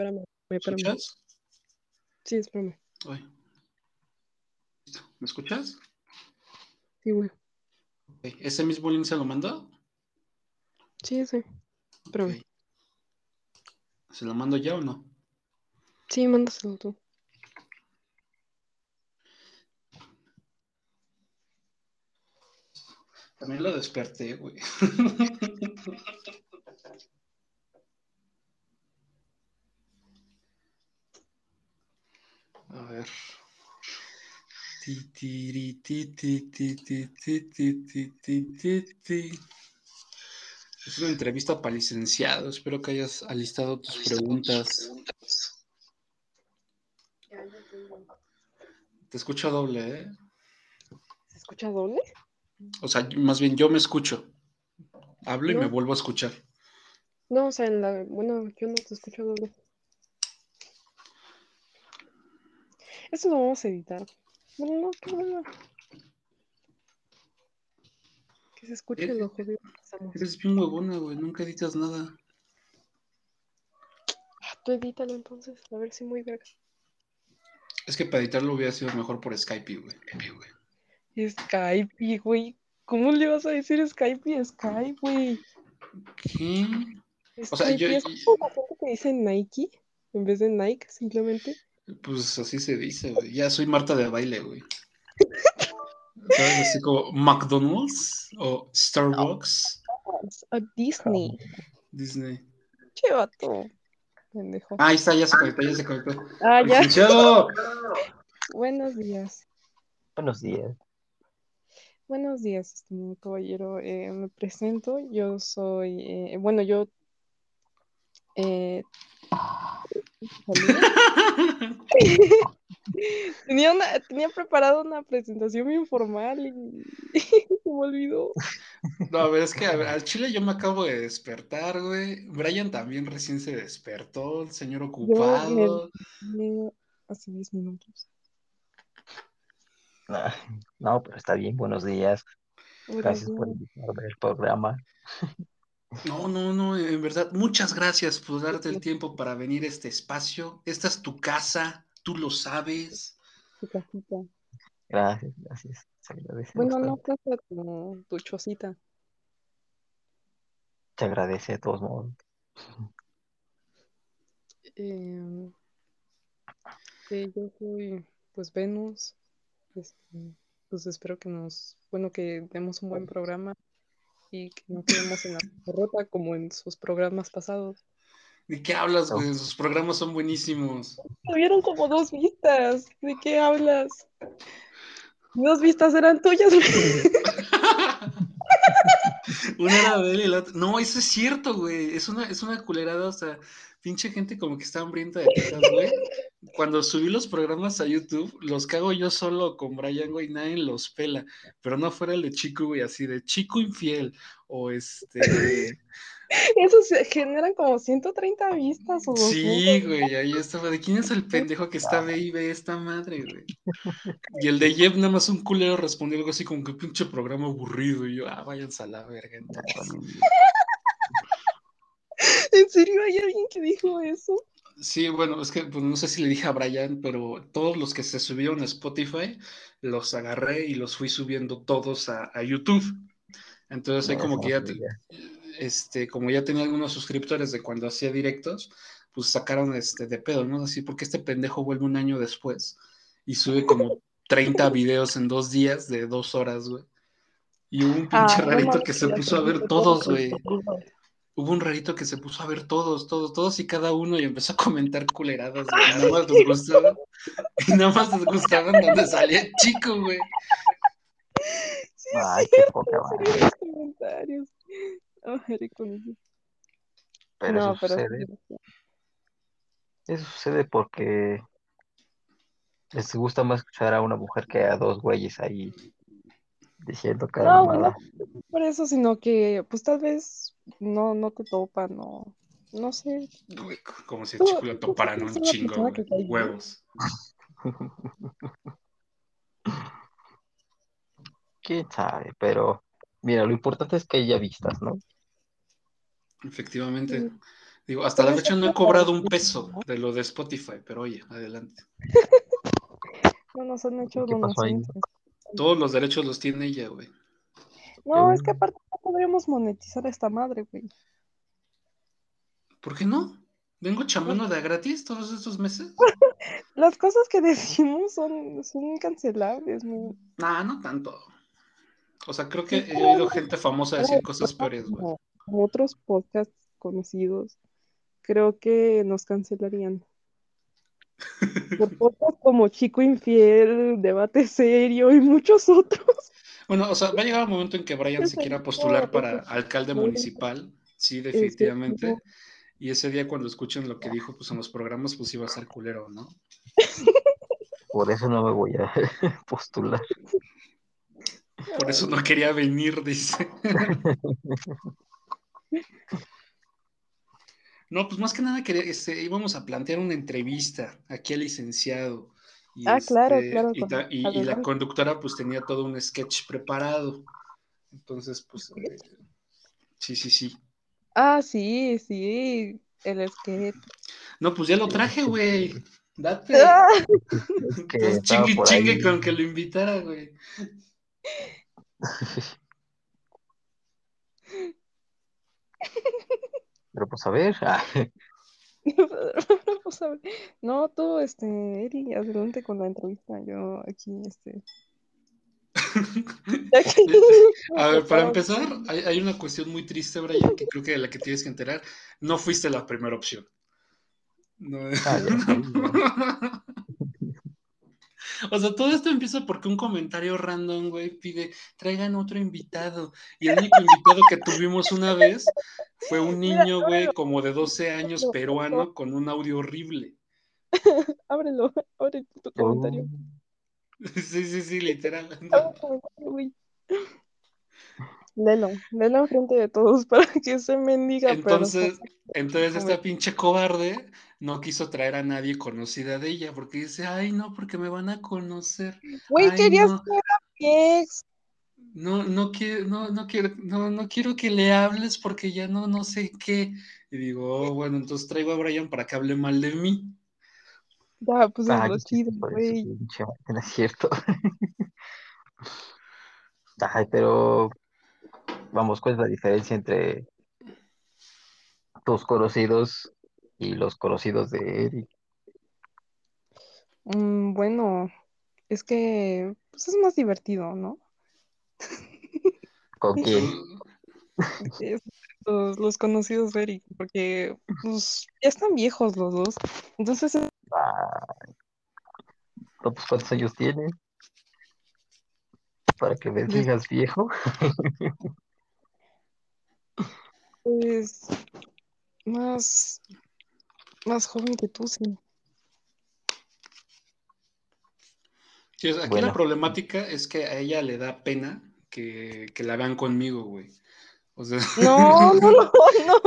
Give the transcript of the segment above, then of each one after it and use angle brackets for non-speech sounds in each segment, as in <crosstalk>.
espérame, espérame. ¿Escuchas? Sí, espérame. Ay. ¿Me escuchas? Sí, güey. ¿Ese mismo link se lo mandó? Sí, sí. Espérame. ¿Se lo mando ya o no? Sí, mándaselo tú. También lo desperté, güey. <laughs> ti, ti. Es una entrevista para licenciado. Espero que hayas alistado tus preguntas. Te escucho doble, ¿eh? ¿Se escucha doble? O sea, más bien yo me escucho. Hablo y No. me vuelvo a escuchar. No, o sea, en la... Bueno, yo no te escucho doble. Esto lo vamos a editar. Bueno, no, qué bueno. Que se escuche Eh, lo jodido que estamos. Eres bien huevona, güey. Nunca editas nada. Ah, Tú edítalo entonces, a ver si muy verga. Es que para editarlo hubiera sido mejor por Skype, güey. Skype, güey. ¿Cómo le vas a decir Skype y Skype, güey? ¿Qué? O sea, Skype yo- es como la gente que dice Nike en vez de Nike, simplemente. Pues así se dice, güey. Ya soy Marta de baile, güey. ¿Sabes? Así como McDonald's o Starbucks, A Disney. Disney. Che, vato. Pendejo. Ah, ahí está, ya se conectó, ya se conectó. Ah, ya. Buenos días. Buenos días. Buenos días, estimado caballero. Eh, me presento. Yo soy. eh, bueno, yo. eh, <laughs> tenía, una, tenía preparado una presentación bien formal y <laughs> se me olvidó. No, a ver, es que a ver, al Chile yo me acabo de despertar, güey. Brian también recién se despertó, el señor ocupado. Me- Hace 10 minutos. Ah, No, pero está bien. Buenos días. Gracias por invitarme al programa. No, no, no, en verdad, muchas gracias por darte el tiempo para venir a este espacio. Esta es tu casa, tú lo sabes. Tu cajita. Gracias, gracias. Se agradece Bueno, no, casa tu, tu chocita. Se agradece de todos modos. Eh, yo soy, pues, Venus. Este, pues espero que nos, bueno, que demos un buen programa y que no quedemos en la derrota como en sus programas pasados. ¿De qué hablas, No. güey? Sus programas son buenísimos. Tuvieron como dos vistas. ¿De qué hablas? Dos vistas eran tuyas. <laughs> Una era él y la otra. No, eso es cierto, güey. Es una, es una culerada, o sea, pinche gente como que está hambrienta de tetas, güey. Cuando subí los programas a YouTube, los cago yo solo con Brian, güey, nadie los pela. Pero no fuera el de Chico, güey, así de Chico infiel. O este. Esos generan como 130 vistas o Sí, güey, ahí estaba. ¿De quién es el pendejo que está ve y ve esta madre, güey? <laughs> Y el de Jeff, nada más un culero respondió algo así como que pinche programa aburrido. Y yo, ah, váyanse a la verga. entonces. <laughs> ¿En serio hay alguien que dijo eso? Sí, bueno, es que pues, no sé si le dije a Brian, pero todos los que se subieron a Spotify los agarré y los fui subiendo todos a, a YouTube. Entonces ahí No, como no que ya, te- este, como ya tenía algunos suscriptores de cuando hacía directos, pues sacaron este de pedo, ¿no? Así porque este pendejo vuelve un año después y sube como 30 videos en dos días de dos horas, güey. Y hubo un pinche Ah, rarito que se puso a ver todos, todo, güey. Hubo un rarito que se puso a ver todos, todos, todos y cada uno y empezó a comentar culeradas, güey. Nada más les gustaba. Y nada más les gustaban donde salía el chico, güey. Ay, qué poca ¿En madre. serio los comentarios? <laughs> Pero No, eso pero sucede, sí, eso sucede porque les gusta más escuchar a una mujer que a dos güeyes ahí diciendo cada No, mamada. no por eso, sino que pues tal vez no, no te topan, no, no sé. Uy, como si el chico le tú toparan un chingo, que. Huevos. <laughs> Quién sabe, pero mira, lo importante es que haya vistas, ¿no? Efectivamente. Digo, hasta la fecha no he cobrado un peso de lo de Spotify, pero oye, adelante. <laughs> No nos han hecho ¿Qué pasó ahí? donaciones. Todos los derechos los tiene ella, güey. No, es que aparte no podríamos monetizar esta madre, güey. ¿Por qué no? Vengo chamando de a gratis todos estos meses. <laughs> Las cosas que <laughs> decimos son, son cancelables, güey. Nah, no tanto. O sea, creo que he oído gente famosa decir cosas peores, güey. Otros podcasts conocidos, creo que nos cancelarían. <laughs> Por podcasts como Chico Infiel, Debate Serio y muchos otros. Bueno, o sea, va a llegar un momento en que Brian se quiera postular para alcalde municipal. Sí, definitivamente. Y ese día cuando escuchen lo que dijo pues en los programas, pues iba a ser culero, ¿no? Por eso no me voy a <laughs> postular. Por eso no quería venir, dice. <laughs> No, pues más que nada quería, este, íbamos a plantear una entrevista aquí al licenciado. Y Ah, claro, este, claro, Y, ta- y- y la conductora pues tenía todo un sketch preparado. Entonces, pues, eh, sí, sí, sí. Ah, sí, sí, el sketch. No, pues ya lo traje, güey. Date. Ah, Es que chingue, chingue ahí. con que lo invitara, güey. Pero pues a ver. ah, <laughs> Vamos a ver. No, tú, este, Eri, adelante con la entrevista. Yo aquí, este. <laughs> aquí- A ver, para empezar, hay, hay una cuestión muy triste, Brian, que creo que de la que tienes que enterar. No fuiste la primera opción. No. Ah, ya sabía. <laughs> O sea, todo esto empieza porque un comentario random, güey, pide, traigan otro invitado. Y el único invitado que tuvimos una vez fue un niño, güey, como de 12 años, peruano, con un audio horrible. <laughs> Ábrelo, abre tu comentario. <laughs> Sí, sí, sí, literal. Güey. Léelo, léelo enfrente de todos <laughs> para que se mendiga. Entonces, entonces esta pinche cobarde no quiso traer a nadie conocida de ella, porque dice, ay, no, porque me van a conocer. Güey, querías no. que era mi ex. No, no quiero, no, no quiero, no, no quiero que le hables porque ya no, no sé qué. Y digo, "Oh, bueno, entonces traigo a Brian para que hable mal de mí. Ya, pues es Ah, lo chido, güey. no es cierto. <laughs> Ay, pero vamos, ¿cuál es la diferencia entre tus conocidos y los conocidos de Eric? Mm, bueno, es que pues es más divertido, ¿no? ¿Con <laughs> quién? Los, los conocidos de Eric, porque pues ya están viejos los dos. Entonces, no, pues, ¿cuántos años tiene? Para que me digas viejo. <laughs> pues más, más joven que tú, sí. Sí, aquí Bueno. la problemática es que a ella le da pena que, que la vean conmigo, güey. O sea, No, no, <laughs> no,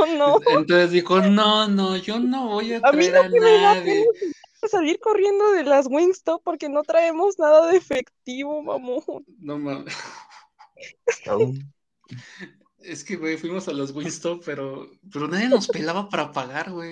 no, no. entonces dijo, no, no, yo no voy a A mí traer a que me da nadie. pena es salir corriendo de las Wingstop porque no traemos nada de efectivo, mamón. No mames. Es que, güey, fuimos a los Winstop, pero, pero nadie nos pelaba para pagar, güey.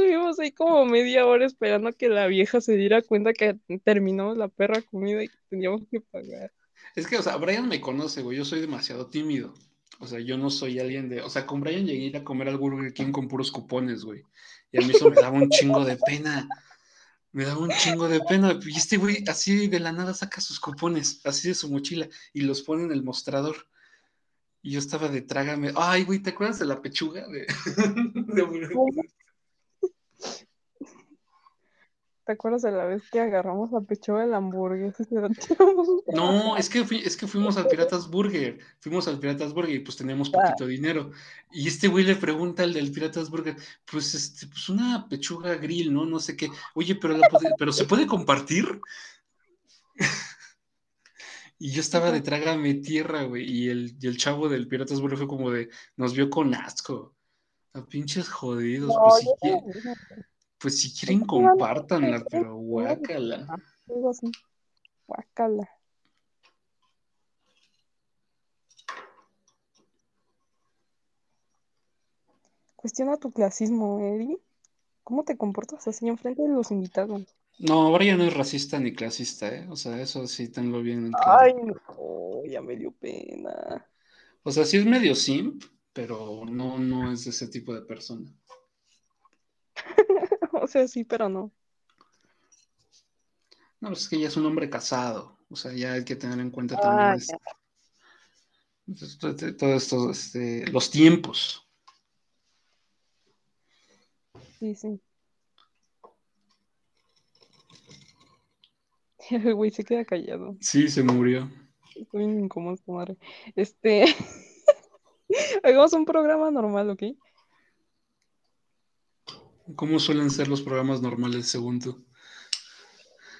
Estuvimos ahí como media hora esperando que la vieja se diera cuenta que terminamos la perra comida y que teníamos que pagar. Es que, o sea, Brian me conoce, güey, yo soy demasiado tímido. O sea, yo no soy alguien de... O sea, con Brian llegué a ir a comer al Burger King con puros cupones, güey. Y a mí eso me daba un chingo de pena. Me daba un chingo de pena. Y este güey así de la nada saca sus cupones, así de su mochila, y los pone en el mostrador. Y yo estaba de trágame. Ay, güey, ¿te acuerdas de la pechuga? De... <laughs> de- ¿Te acuerdas de la vez que agarramos la pechuga del hamburguesa y se la tiramos? No, es que, fui- es que fuimos al Piratas Burger, fuimos al Piratas Burger y pues teníamos Ah. poquito dinero. Y este güey le pregunta al del Piratas Burger, pues este, pues una pechuga grill, ¿no? No sé qué. Oye, pero, la puede- pero ¿se puede compartir? <laughs> Y yo estaba de trágame tierra, güey, y el, y el chavo del Piratas Burger fue como de, nos vio con asco. A pinches jodidos, No, pues, si pues si quieren compártanla, pero guácala. algo así. Guácala. Cuestiona tu clasismo, Eri. ¿Cómo te comportas así enfrente de los invitados? No, ahora ya no es racista ni clasista, ¿eh? O sea, eso sí tengo bien en claro. Ay, no, ya me dio pena. O sea, sí es medio simp, pero no, no es ese tipo de persona. <laughs> sea, sí, pero no. No, pues es que ya es un hombre casado. O sea, ya hay que tener en cuenta Ah, también ya. este- todo, todo- todo esto, este, los tiempos. Sí, sí. El <laughs> güey se queda callado. Sí, se murió. Estoy incómodo madre. Este. <laughs> Hagamos un programa normal, ¿ok? ¿Cómo suelen ser los programas normales según tú?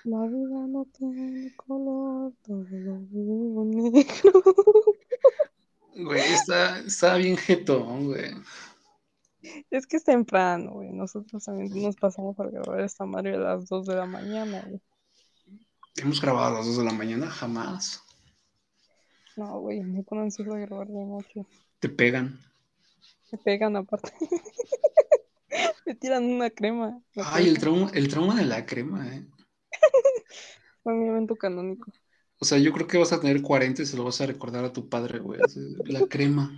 La vida no tiene color, todo lo vivo negro. Güey, está, está bien jetón, güey. Es que es temprano, güey. Nosotros también nos pasamos a grabar esta madre a las 2 de la mañana, güey. Hemos grabado a las 2 de la mañana, jamás. No, güey, me ponen a grabar de noche. Te pegan. Me pegan aparte. <laughs> <laughs> Me tiran una crema. Ay, el trauma, el trauma de la crema, ¿eh? <laughs> Fue mi evento canónico. O sea, yo creo que vas a tener 40 y se lo vas a recordar a tu padre, güey. La crema.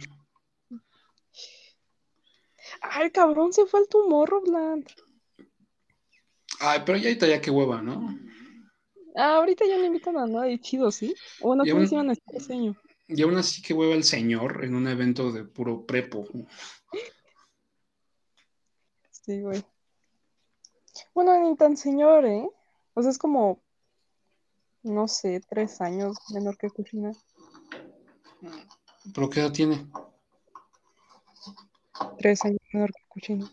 Ay, cabrón, se fue el tumor, Bland. Ay, pero ya ahorita ya qué hueva, ¿no? Ah, ahorita ya no invitan a nadie chido, ¿sí? O bueno, Y ¿cómo aún- se iban a estar señor? Y aún así que hueva el señor en un evento de puro prepo. Sí, güey. Bueno, ni tan señor, ¿eh? O sea, es como, no sé, tres años menor que Kushina. ¿Pero qué edad tiene? Tres años menor que Kushina.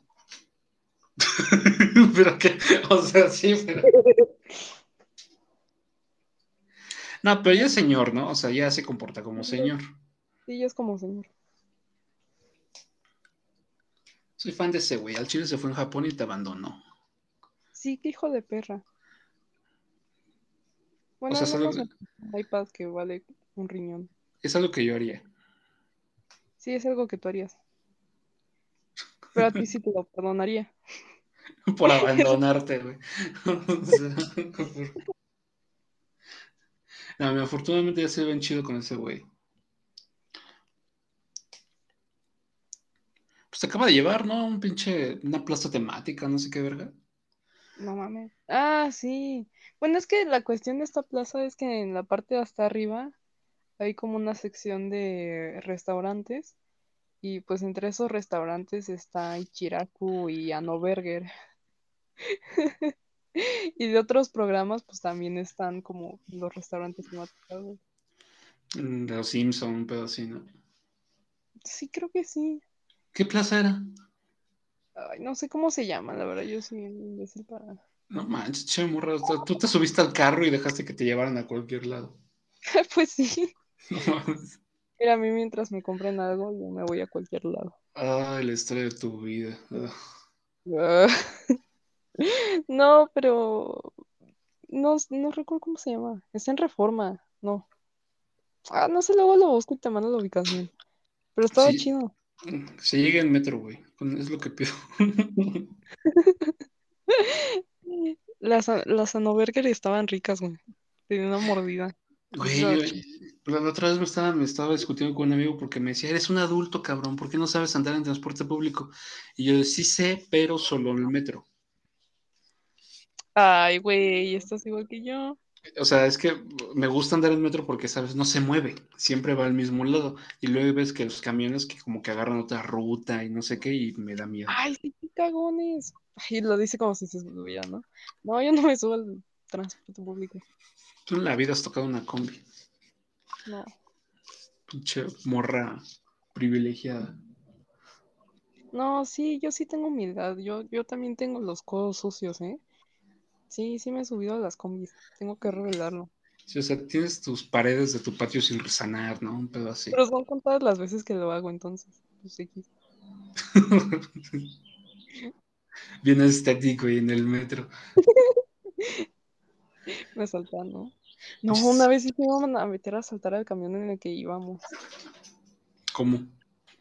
<laughs> pero que, o sea, sí, pero. <laughs> No, pero ya es señor, ¿no? O sea, ya se comporta como señor. Sí, ya es como señor. Soy fan de ese güey. Al Chile se fue en Japón y te abandonó. Sí, qué hijo de perra. Bueno, sea, al solo- menos un iPad que vale un riñón. Es algo que yo haría. Sí, es algo que tú harías. Pero a ti sí te lo perdonaría. <laughs> Por <laughs> abandonarte, güey. <laughs> O sea, No, afortunadamente ya se ven chido con ese güey. Pues acaba de llevar, ¿no? Un pinche, una plaza temática, no sé qué verga. No mames. Ah, sí. Bueno, es que la cuestión de esta plaza es que en la parte de hasta arriba hay como una sección de restaurantes. Y pues entre esos restaurantes está Ichiraku y Ano Burger. <laughs> Y de otros programas, pues también están como los restaurantes temáticos. De los Simpson, un pedo así, ¿no? Sí, creo que sí. ¿Qué plaza era? Ay, no sé cómo se llama, la verdad, yo soy un imbécil para. No manches, che morra. o sea, Tú te subiste al carro y dejaste que te llevaran a cualquier lado. <laughs> Pues sí. Mira, a mí mientras me compren algo, yo me voy a cualquier lado. Ay, la historia de tu vida. Ah. <laughs> No, pero no, no recuerdo cómo se llama. Está en Reforma, no. Ah, no sé, luego lo busco y te mando la ubicación. Pero estaba Sí. chido. Se llega en metro, güey. Es lo que pido. <laughs> Las, las Anoburger estaban ricas, güey. Tenía una mordida. Güey, la otra vez me estaba, me estaba discutiendo con un amigo porque me decía, eres un adulto, cabrón, ¿por qué no sabes andar en transporte público? Y yo, sí sé, pero solo en el metro. Ay, güey, estás igual que yo. O sea, es que me gusta andar en metro porque, ¿sabes? No se mueve, siempre va al mismo lado. Y luego ves que los camiones que como que agarran otra ruta y no sé qué, y me da miedo. Ay, sí, qué cagones. Ay, lo dice como si se subiera, ¿no? No, yo no me subo al transporte público. Tú en la vida has tocado una combi, No. pinche morra privilegiada. No, sí, yo sí tengo humildad. Yo, yo también tengo los codos sucios, ¿eh? Sí, sí me he subido a las combis. Tengo que revelarlo. Sí, o sea, tienes tus paredes de tu patio sin sanar, ¿no? Un pedo así. Pero son contadas las veces que lo hago, entonces. Pues X. <laughs> Bien estético y en el metro. <laughs> Me saltan, ¿no? No, una vez sí me iban a meter a saltar al camión en el que íbamos. ¿Cómo?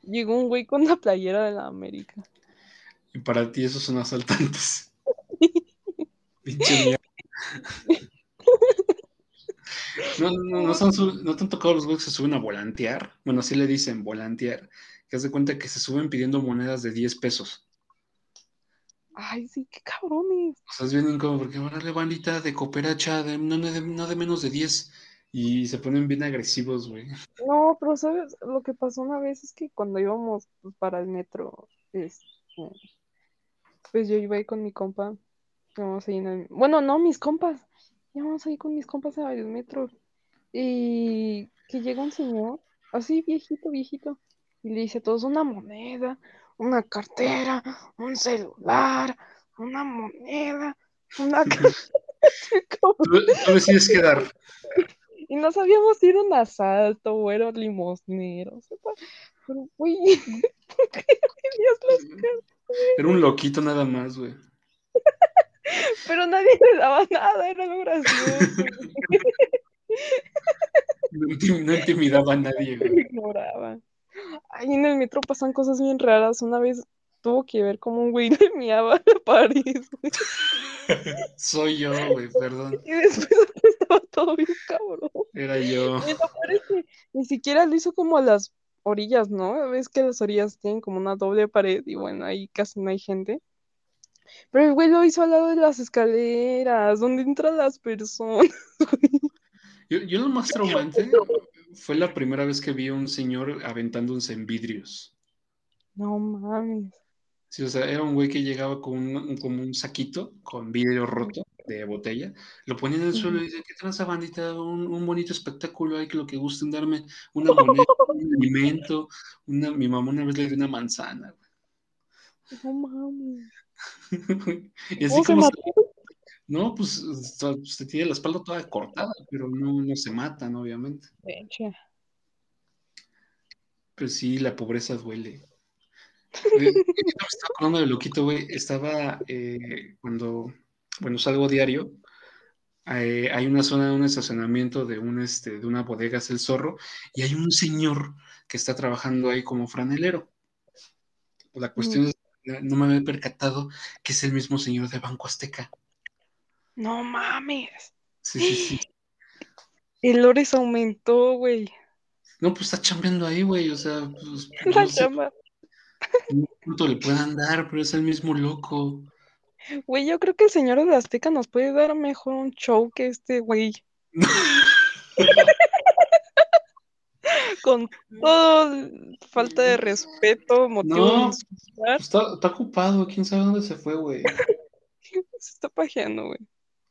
llegó un güey con la playera de la América. Y para ti esos son asaltantes. Pinche mierda. No, no, no, son su- no te han tocado los güeyes que se suben a volantear. Bueno, así le dicen, volantear. Que haz de cuenta que se suben pidiendo monedas de 10 pesos. Ay, sí, qué cabrones. O sea, es bien incómodo porque van a la bandita de cooperacha, de, no, no de, no de menos de 10. Y se ponen bien agresivos, güey. No, pero sabes, lo que pasó una vez es que cuando íbamos pues, para el metro, este, pues yo iba ahí con mi compa, bueno, no, mis compas, íbamos ahí con mis compas en el metro, y que llega un señor, así viejito, viejito, y le dice a todos una moneda, una cartera, un celular, una moneda, una cartera. <laughs> Tú, decides qué dar. Y no sabíamos si era un asalto o era limosnero. sepa. Pero, güey, <laughs> ¿por qué Era un loquito nada más, güey. Pero nadie le daba nada, era lo gracioso. No, intim- no intimidaba a nadie, güey. ignoraba. Ahí en el metro pasan cosas bien raras. Una vez tuvo que ver como un güey <laughs> le miaba a la pared, güey. Soy yo, güey, perdón. Y después <laughs> estaba todo bien cabrón. Era yo. Y ni siquiera lo hizo como a las orillas, ¿no? Ves que las orillas tienen como una doble pared y bueno, ahí casi no hay gente. Pero el güey lo hizo al lado de las escaleras, donde entran las personas. Yo, yo lo más traumante fue la primera vez que vi a un señor aventándose en vidrios. No mames. Sí, o sea, era un güey que llegaba con un, como un saquito con vidrio roto de botella, lo ponía en el suelo y dice, ¿qué tranza bandita? Un, un bonito espectáculo, hay que lo que gusten darme una moneda, un alimento, una, mi mamá una vez le dio una manzana. No mames. <laughs> y así ¿Cómo se como, se- no, pues se tiene la espalda toda cortada, pero no, no se matan, obviamente. Fecha. Pero sí, la pobreza duele. <laughs> Me estaba acordando de loquito, güey. Estaba eh, cuando, bueno, salgo diario. eh, hay una zona, un estacionamiento de un este, de una bodega, es el zorro, y hay un señor que está trabajando ahí como franelero. La cuestión es, no me había percatado que es el mismo señor de Banco Azteca. No mames. Sí, sí, sí. El Lores aumentó, güey. No, pues está chambeando ahí, güey. O sea, pues, La no chamba. cuánto le puedan dar, pero es el mismo loco. Güey, yo creo que el señor de Azteca nos puede dar mejor un show que este güey. <laughs> <laughs> Con todo falta de respeto, motivo No. insultar, Está, está ocupado, quién sabe dónde se fue, güey. <laughs> se está pajeando, güey.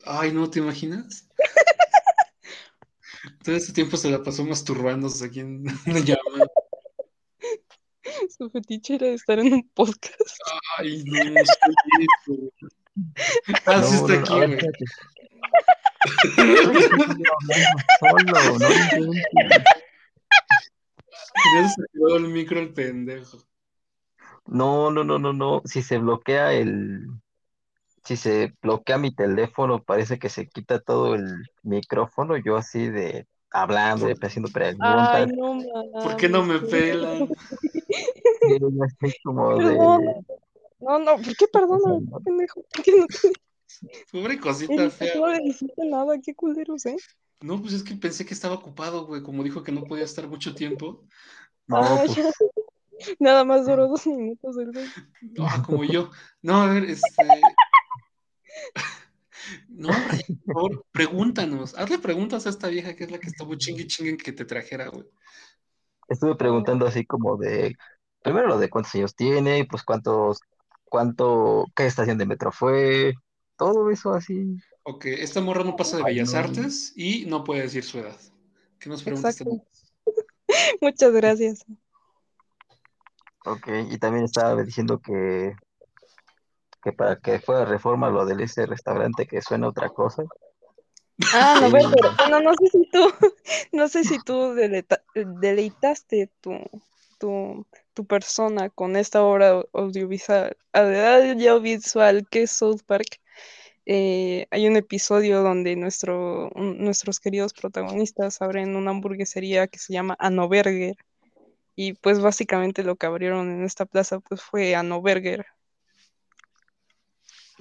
Ay, no, ¿te imaginas? <laughs> Todo ese tiempo se la pasó masturbándose aquí en <laughs> la llamada. Su fetiche era estar en un podcast. Ay, no, soy. Ah, sí está no, aquí, güey. Solo, no. Ya se activó el micro el pendejo. No, no, no, no, no. Si se bloquea el, si se bloquea mi teléfono, parece que se quita todo el micrófono. Yo así de hablando, y haciendo Ay, preguntas, no mames. ¿Por qué no me pelan? como de. No, no, ¿por qué perdona, pendejo? ¿Por qué no te Pobre cosita no fea. le dijiste nada? Qué culeros, ¿eh? No, pues es que pensé que estaba ocupado, güey. Como dijo que no podía estar mucho tiempo. no, Ah, pues. <laughs> Nada más duró dos minutos el güey. Ah, como yo. No, a ver, este. <laughs> No, por favor, pregúntanos. Hazle preguntas a esta vieja que es la que estaba chingue chingue en que te trajera, güey. estuve preguntando así como de, primero lo de cuántos años tiene, y pues cuántos, cuánto, qué estación de metro fue, todo eso así. Ok, esta morra no pasa de Ay, Bellas no. Artes y no puede decir su edad. ¿Qué nos preguntas? <laughs> Muchas gracias. Ok, y también estaba diciendo que, que para que fuera reforma lo del ese restaurante que suena otra cosa. Ah, no, pero bueno, no sé si tú, <laughs> no sé si tú deleita- deleitaste tu, tu, tu persona con esta obra audiovisual, audiovisual que es South Park. Eh, hay un episodio donde nuestro, un- nuestros queridos protagonistas abren una hamburguesería que se llama Anoberger Y pues básicamente lo que abrieron en esta plaza pues fue Anno Burger.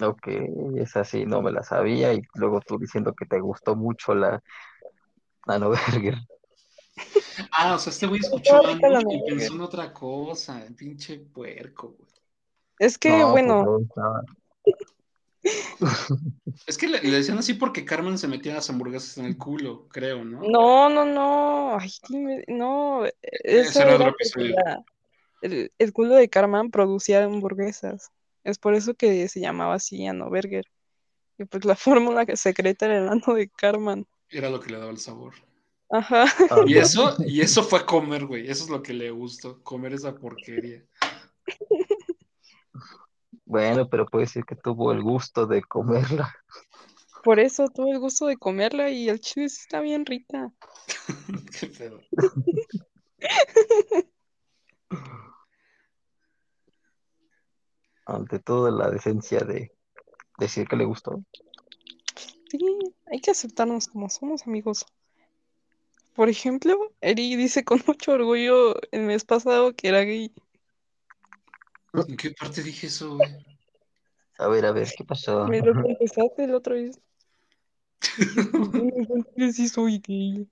Ok, es así, no me la sabía. Y luego tú diciendo que te gustó mucho la Nano Burger. <laughs> Ah, o sea, este güey escuchó la Anu y pensó en otra cosa. Pinche puerco, güey. Es que, No, pues bueno, no, <laughs> Es que le, le decían así porque Carmen se metía las hamburguesas en el culo, creo, ¿no? no, no, no, ay, dime, no, eso era otro episodio. el, el culo de Carmen producía hamburguesas. Es por eso que se llamaba así Anno Burger. Y pues la <laughs> fórmula que secreta era el ano de Carmen. Era lo que le daba el sabor. Ajá. Ah, Y eso, y eso fue comer, güey. Eso es lo que le gustó, comer esa porquería. <laughs> Bueno, pero puede decir que tuvo el gusto de comerla. Por eso tuve el gusto de comerla y el chile está bien rica. Qué <laughs> pedo. Ante todo, la decencia de decir que le gustó. Sí, hay que aceptarnos como somos amigos. Por ejemplo, Eri dice con mucho orgullo el mes pasado que era gay. ¿En qué parte dije eso, güey? A ver, a ver, ¿qué pasó? Me lo confesaste el otro día. Yo <laughs> sí soy gay.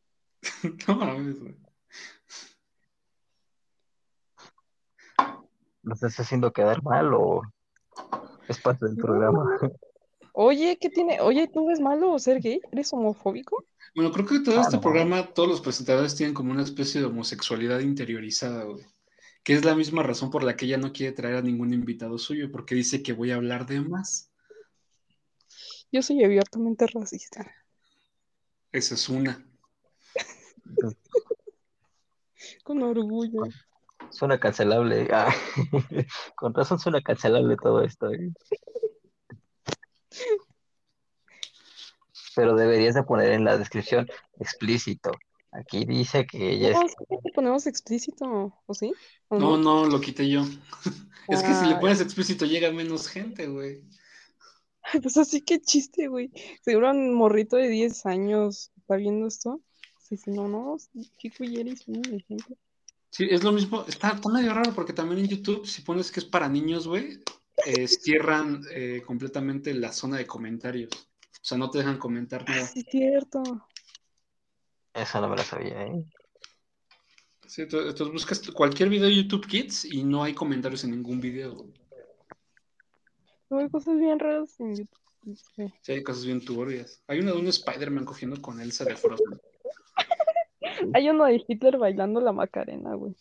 No mames, güey. ¿Lo estás haciendo quedar mal o es parte del No. programa? <laughs> Oye, ¿qué tiene? Oye, ¿tú ves malo ser gay? ¿Eres homofóbico? Bueno, creo que todo Ah, este no. programa, todos los presentadores tienen como una especie de homosexualidad interiorizada, güey. Que es la misma razón por la que ella no quiere traer a ningún invitado suyo, porque dice que voy a hablar de más. Yo soy abiertamente racista. Esa es una. <laughs> Con orgullo. Suena cancelable. Ah, <laughs> con razón suena cancelable todo esto. ¿eh? Pero deberías de poner en la descripción explícito. Aquí dice que ella es... No, sí que ponemos explícito, ¿o sí? ¿O No, no, lo quité yo. <laughs> Es que si le Ay. pones explícito llega menos gente, güey. <laughs> Pues así que chiste, güey. Seguro un morrito de 10 años está viendo esto. Sí, sí, no, no, chico y eres un ejemplo. Sí, es lo mismo. Está, está medio raro porque también en YouTube, si pones que es para niños, güey, eh, cierran eh, completamente la zona de comentarios. O sea, no te dejan comentar Ah, nada. sí, es cierto. Esa no me la sabía, ¿eh? Sí, entonces, buscas cualquier video de YouTube Kids y no hay comentarios en ningún video. güey. No, hay cosas bien raras en YouTube. Sí. Sí, hay cosas bien turbias. Hay una de un Spider-Man cogiendo con Elsa de Frozen. <laughs> Hay uno de Hitler bailando la Macarena, güey.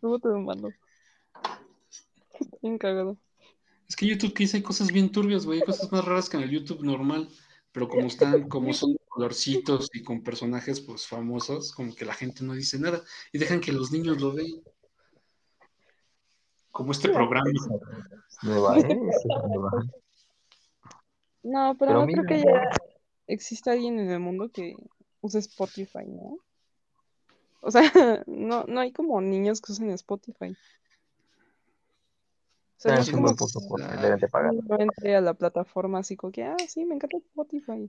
Luego te lo mando. Está <laughs> Bien cagado. Es que en YouTube Kids hay cosas bien turbias, güey. Hay cosas más raras que en el YouTube normal. Pero como están, como son <laughs> colorcitos y con personajes pues famosos, como que la gente no dice nada y dejan que los niños lo vean. Como este programa. Nueva, ¿eh? No, pero, Pero no mira, creo que ya exista alguien en el mundo que use Spotify, ¿no? O sea, <laughs> no, no hay como niños que usen Spotify. O sea, Ah, no es un como buen punto pagar. entre a la plataforma así como que, ah, sí, me encanta Spotify.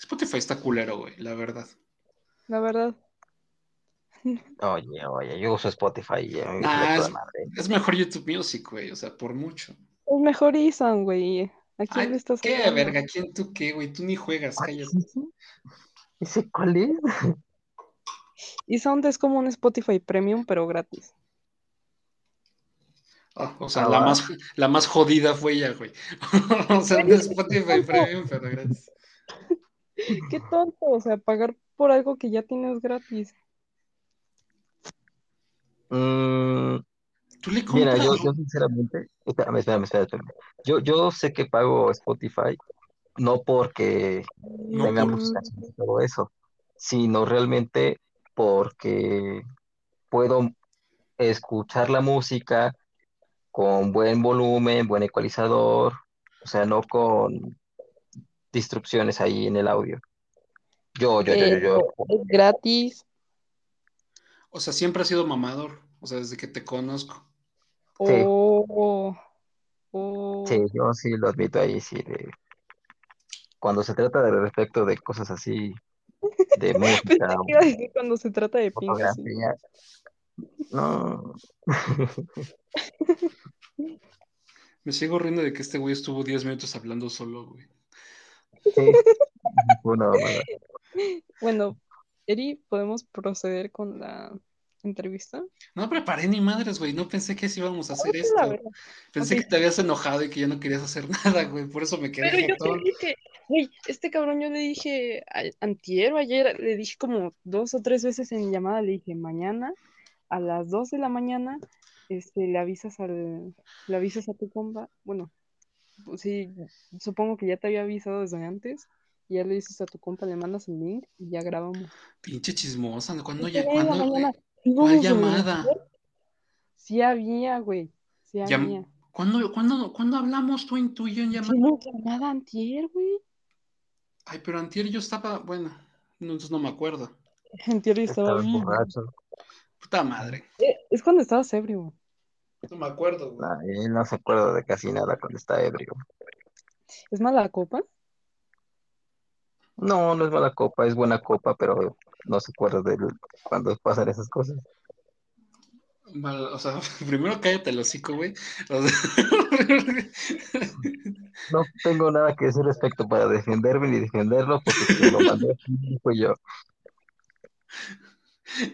Spotify está culero, güey, la verdad. La verdad. <laughs> Oye, oye, yo uso Spotify y a mí me Ah, sale toda es- madre. Es mejor YouTube Music, güey, o sea, por mucho. Es mejor Isan, güey. ¿A quién Ay, le estás qué hablando? verga, ¿quién tú qué, güey? Tú ni juegas, Ay, cállate. ¿Ese cuál es? <laughs> Isound es como un Spotify Premium, pero gratis. Ah, o sea, Ah, la más, la más jodida fue ella, güey. <laughs> o sea, un Spotify Premium, pero gratis. <laughs> Qué tonto, o sea, pagar por algo que ya tienes gratis. Mm, Tú le mira, yo, yo sinceramente, espérame, espérame, espérame, espérame. Yo, yo sé que pago Spotify no porque No tenga por- muchas canciones y todo eso, sino realmente porque puedo escuchar la música con buen volumen, buen ecualizador, o sea, no con disrupciones ahí en el audio. Yo, yo, yo, yo, yo. Es gratis. O sea, siempre has sido mamador. O sea, desde que te conozco. Sí. Oh, oh. Sí, yo sí lo admito ahí, sí, de cuando se trata de respecto de cosas así, de <laughs> Pensé música, que iba a decir cuando se trata de sí. fotografía, No. <laughs> Me sigo riendo de que este güey estuvo 10 minutos hablando solo, güey. Sí. <laughs> Una. Bueno, Eri, ¿podemos proceder con la entrevista? No preparé ni madres, güey. No pensé que así íbamos a hacer esto. Pensé que te habías enojado y que ya no querías hacer <laughs> nada, güey. Por eso me quedé Pero yo te dije, güey, este cabrón yo le dije a- antier o ayer, le dije como dos o tres veces en llamada, le dije mañana a las dos de la mañana, este, le avisas al, le avisas a tu compa, bueno, sí, supongo que ya te había avisado desde antes, y ya le dices a tu compa, le mandas el link y ya grabamos. Pinche chismosa. ¿Cuándo ya? ¿Cuándo? eh, Sí, ¿Cuál vamos a llamada? ver. Sí había, güey, sí había. ¿Cuándo, cuándo, cuándo hablamos tú, en- tú y yo en llamada? Hicimos llamada antier, güey. Ay, pero antier yo estaba, bueno, no, entonces no me acuerdo. Antier yo estaba Estaba bien. borracho. Puta madre. Eh, Es cuando estabas ebrio, güey. No me acuerdo, güey. Nah, él no se acuerda de casi nada cuando está ebrio. ¿Es mala copa? No, no es mala copa, es buena copa, pero no se acuerda de cuando pasan esas cosas. Mal- o sea, <laughs> primero cállate el hocico, güey. O sea, <laughs> No tengo nada que decir respecto para defenderme ni defenderlo, porque quien lo mandó aquí fue yo.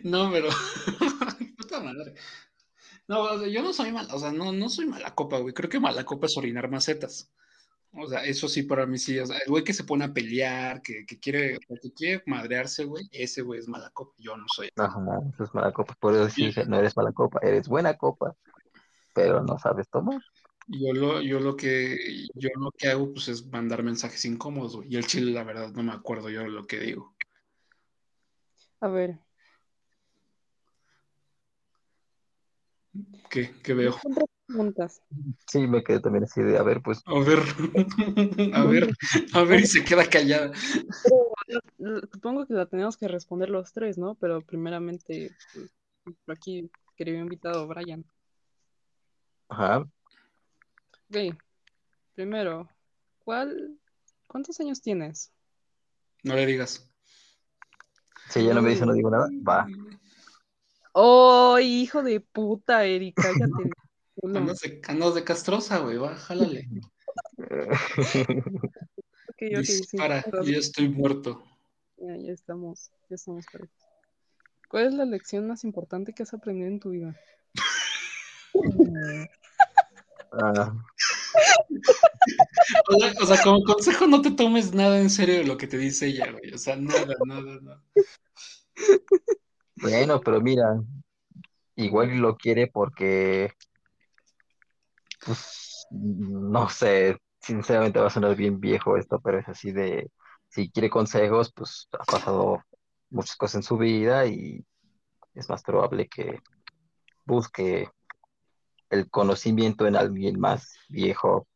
no, pero. <laughs> Puta madre. No, o sea, yo no soy mal, o sea, no, no soy mala copa, güey. Creo que mala copa es orinar macetas. O sea, eso sí para mí sí. O sea, el güey que se pone a pelear, que, que quiere, que quiere madrearse, güey, ese güey es mala copa. Yo no soy. Ajá, eso es mala copa. Por eso sí no eres mala copa, eres buena copa, pero no sabes tomar. Yo lo, yo lo que, yo lo que hago, pues, es mandar mensajes incómodos, güey. Y el chile, la verdad, no me acuerdo yo de lo que digo. A ver. ¿Qué, qué veo? Preguntas. Sí, me quedé también así de, a ver, pues, A ver, <laughs> a ver, a ver, y se queda callada. Pero supongo que la tenemos que responder los tres, ¿no? Pero primeramente, pues, por aquí, querido invitado Brian. ajá, Ok, primero, ¿cuál, cuántos años tienes? No le digas. si ella no me dice, no digo nada, va. ¡Oh, hijo de puta, Eri! Cállate. <laughs> Andas de, andas de castrosa, güey, va, jálale. <laughs> Ok, ok, sí, Dispara, yo estoy muerto. Ya, ya estamos, ya estamos. ¿Cuál es la lección más importante que has aprendido en tu vida? Ah, <laughs> O sea, o sea, como consejo, no te tomes nada en serio de lo que te dice ella, güey. O sea, nada, nada, nada. Bueno, pero mira, igual lo quiere porque, pues, no sé, sinceramente va a sonar bien viejo esto, pero es así de, si quiere consejos, pues ha pasado muchas cosas en su vida y es más probable que busque el conocimiento en alguien más viejo,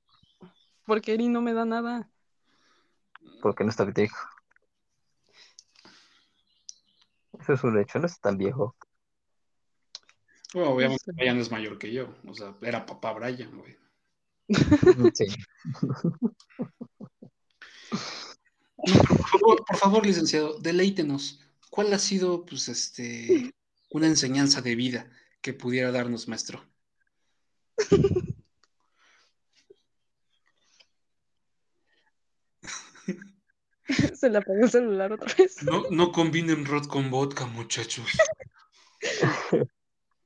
Porque Eri no me da nada. porque no está viejo. Eso es un hecho, no es tan viejo. Bueno, obviamente Sí. Brian es mayor que yo. O sea, era papá Brian, güey. <laughs> Sí. No, por favor, por favor, licenciado, deleítenos. ¿Cuál ha sido, pues, este, una enseñanza de vida que pudiera darnos, maestro? <laughs> <laughs> Se le apagó el celular otra vez. No, no combinen rot con vodka, muchachos. <laughs>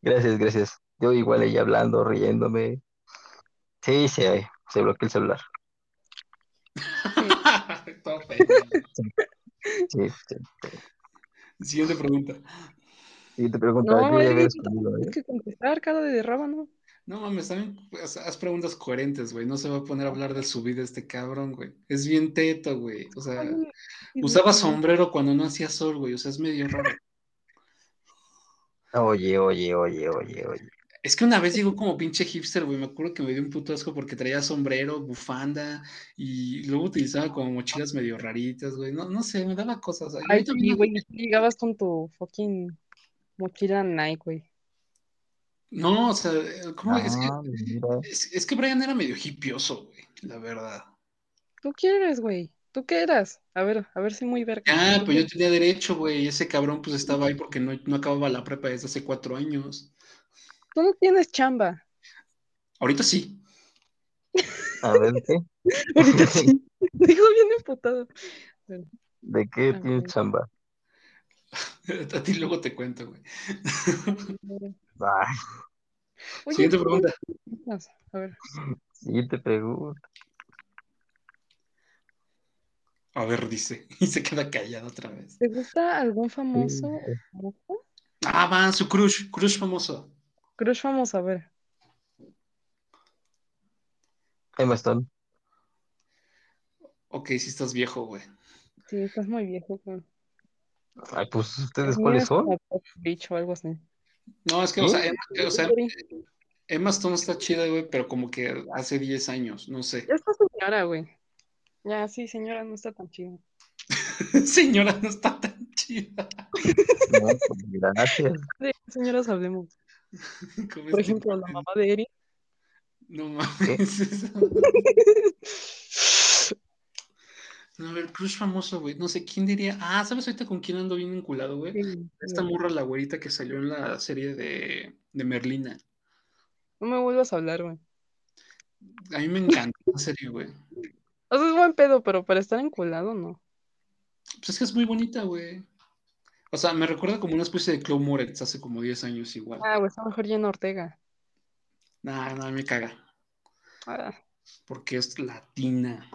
Gracias, gracias. Yo igual ella hablando, riéndome. Sí, sí, ahí, se bloqueó el celular. <laughs> Sí, sí. Siguiente pregunta. Y te pregunto, No, ¿eh? tienes que contestar, cara de rábano. No mames, también haz preguntas coherentes, güey. No se va a poner a hablar de su vida este cabrón, güey. Es bien teto, güey. O sea, usaba sombrero cuando no hacía sol, güey. O sea, es medio raro. Oye, oye, oye, oye, oye. Es que una vez llegó como pinche hipster, güey. Me acuerdo que me dio un puto asco porque traía sombrero, bufanda y luego utilizaba como mochilas medio raritas, güey. No, no sé, me daba cosas. Yo Ay, también- sí, güey, tú llegabas con tu fucking mochila Nike, güey. No, o sea, ¿cómo es que, Ah, es, es que Brian era medio hipioso, güey, la verdad. ¿Tú quieres, güey? ¿Tú qué eras? A ver, a ver si muy verga. Ah, pues yo tenía derecho, güey. Ese cabrón pues estaba ahí porque no, no acababa la prepa desde hace cuatro años. Tú no tienes chamba. Ahorita sí. A ver, ¿qué? <laughs> Ahorita sí. <laughs> Dijo bien emputado. ¿De qué A tienes chamba? <laughs> A ti luego te cuento, güey. Oye, Siguiente ¿tú pregunta. A ver, sí, te pregunto. A ver, dice. <laughs> Y se queda callado otra vez. ¿te gusta algún famoso? Sí. Ah, va, su crush, crush famoso. Crush famoso, a ver. Emma Stone. Ok, si estás viejo, güey. Sí, estás muy viejo. güey. Ay, pues, ¿ustedes cuáles es son? como Pop Beach o algo así. No, es que, ¿Sí? o sea, Emma, o sea. Emma Stone está chida, güey, pero como que hace 10 años, no sé. Ya está señora, güey. Ya, sí, señora, no está tan chida. <laughs> Señora, no está tan chida. No, pues, gracias. De señoras hablemos. <laughs> Por ejemplo, la mamá de Eri. No mames. <laughs> No, a ver, crush famoso, güey. No sé quién diría. Ah, ¿sabes ahorita con quién ando bien vinculado, güey? Sí, Esta sí. morra, la güerita que salió en la serie de, de Merlina. No me vuelvas a hablar, güey. A mí me encanta la serie, güey. O sea, es buen pedo, pero para estar enculado, no. Pues es que es muy bonita, güey. O sea, me recuerda como una especie de Chloe Moretz hace como 10 años igual. Ah, güey, está mejor Jenna Ortega. Nah, nah, me caga. Ah. Porque es latina.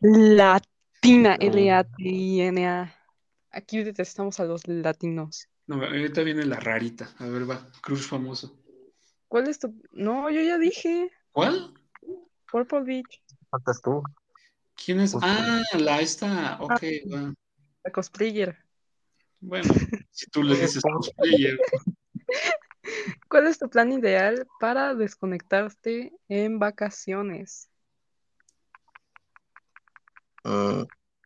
Latina, No. L-A-T-I-N-A. Aquí detestamos a los latinos. No, ahorita viene la rarita. A ver, va. Crush famoso. ¿Cuál es tu...? No, yo ya dije. ¿Cuál? Purple Beach. ¿Faltas tú? ¿Quién es? Ah, la esta. Ok, va. La cosplayer. Bueno, si tú le dices cosplayer. <laughs> ¿Cuál es tu plan ideal para desconectarte en vacaciones? Mm,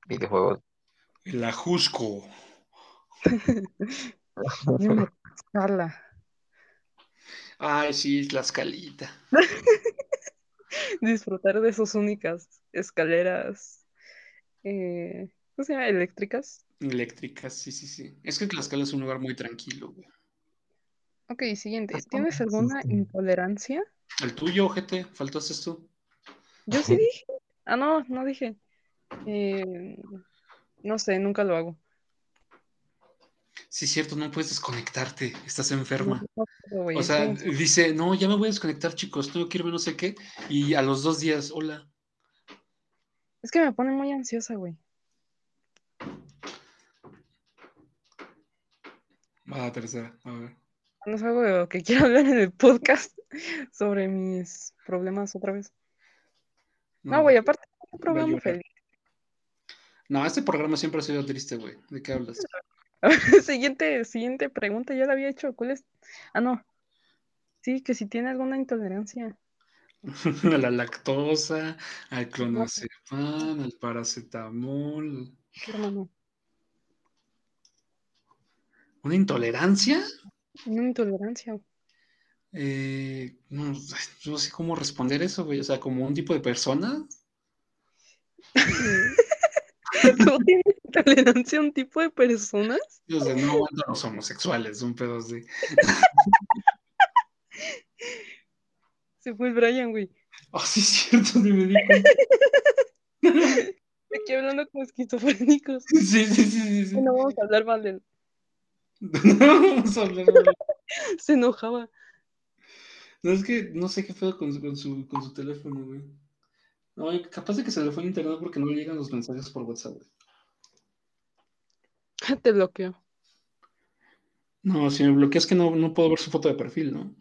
videojuegos. La Jusco. Irme a Tlaxcala. <laughs> Ay, sí, la escalita. <laughs> Disfrutar de sus únicas escaleras. Eh, ¿Cómo se llama? Eléctricas. Eléctricas, sí, sí, sí. Es que Tlaxcala es un lugar muy tranquilo, güey. Ok, siguiente. ¿Tienes alguna intolerancia? El tuyo, ojete, faltaste tú. Yo sí <laughs> dije. Ah, no, no dije. Eh, no sé, nunca lo hago. Sí, cierto, no puedes desconectarte, estás enferma. No, no O sea, dice, no, ya me voy a desconectar, chicos, tengo que irme no sé qué. Y a los dos días, hola. es que me pone muy ansiosa, güey. Va la tercera, a ver. No es algo de lo que quiero <laughs> hablar en el podcast sobre mis problemas otra vez. No, güey, aparte un va a programa llorar. feliz. No, este programa siempre ha sido triste, güey. ¿De qué hablas? <laughs> Siguiente, siguiente pregunta, ya la había hecho. ¿Cuál es? Ah, no. Sí, que si tiene alguna intolerancia. <laughs> a la lactosa, al clonazepam, al paracetamol. Hermano. ¿Una intolerancia? Una intolerancia. Eh, no, no sé cómo responder eso, güey. O sea, como un tipo de persona. <laughs> <laughs> ¿Tú tienes intolerancia a un tipo de personas? O sea, no aguanto a los homosexuales, un pedo así. <laughs> Se fue el Brian, güey. Oh, sí, es cierto, ni me di cuenta. Aquí hablando como esquizofrénicos. Sí, sí, sí, sí. sí. <laughs> No vamos a hablar mal de él. No vamos a hablar. güey. Se enojaba. No, es que no sé qué pedo con su, con su, con su teléfono, güey. No, capaz de que se le fue el internet porque no le llegan los mensajes por WhatsApp, güey. <laughs> Te bloqueo. No, si me bloqueas que no, no puedo ver su foto de perfil, ¿no?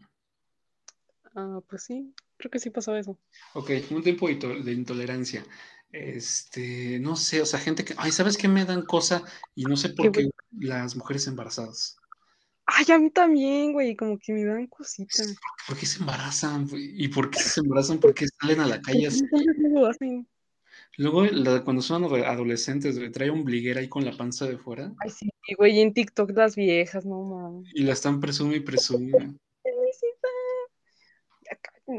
Ah, pues sí, creo que sí pasó eso. Ok, un tiempo de into- de intolerancia. Este, no sé, o sea, gente que, ay, ¿sabes qué me dan cosa? Y no sé por ¿Qué, qué las mujeres embarazadas. Ay, a mí también, güey, como que me dan cositas. ¿Por qué se embarazan? güey? ¿Y por qué se <laughs> embarazan? ¿Por qué salen a la calle así? Hacen. Luego, la- cuando son ado- adolescentes, güey, trae un bliguera ahí con la panza de fuera Ay, sí, güey, y en TikTok las viejas, no mames. y la están presume y presume.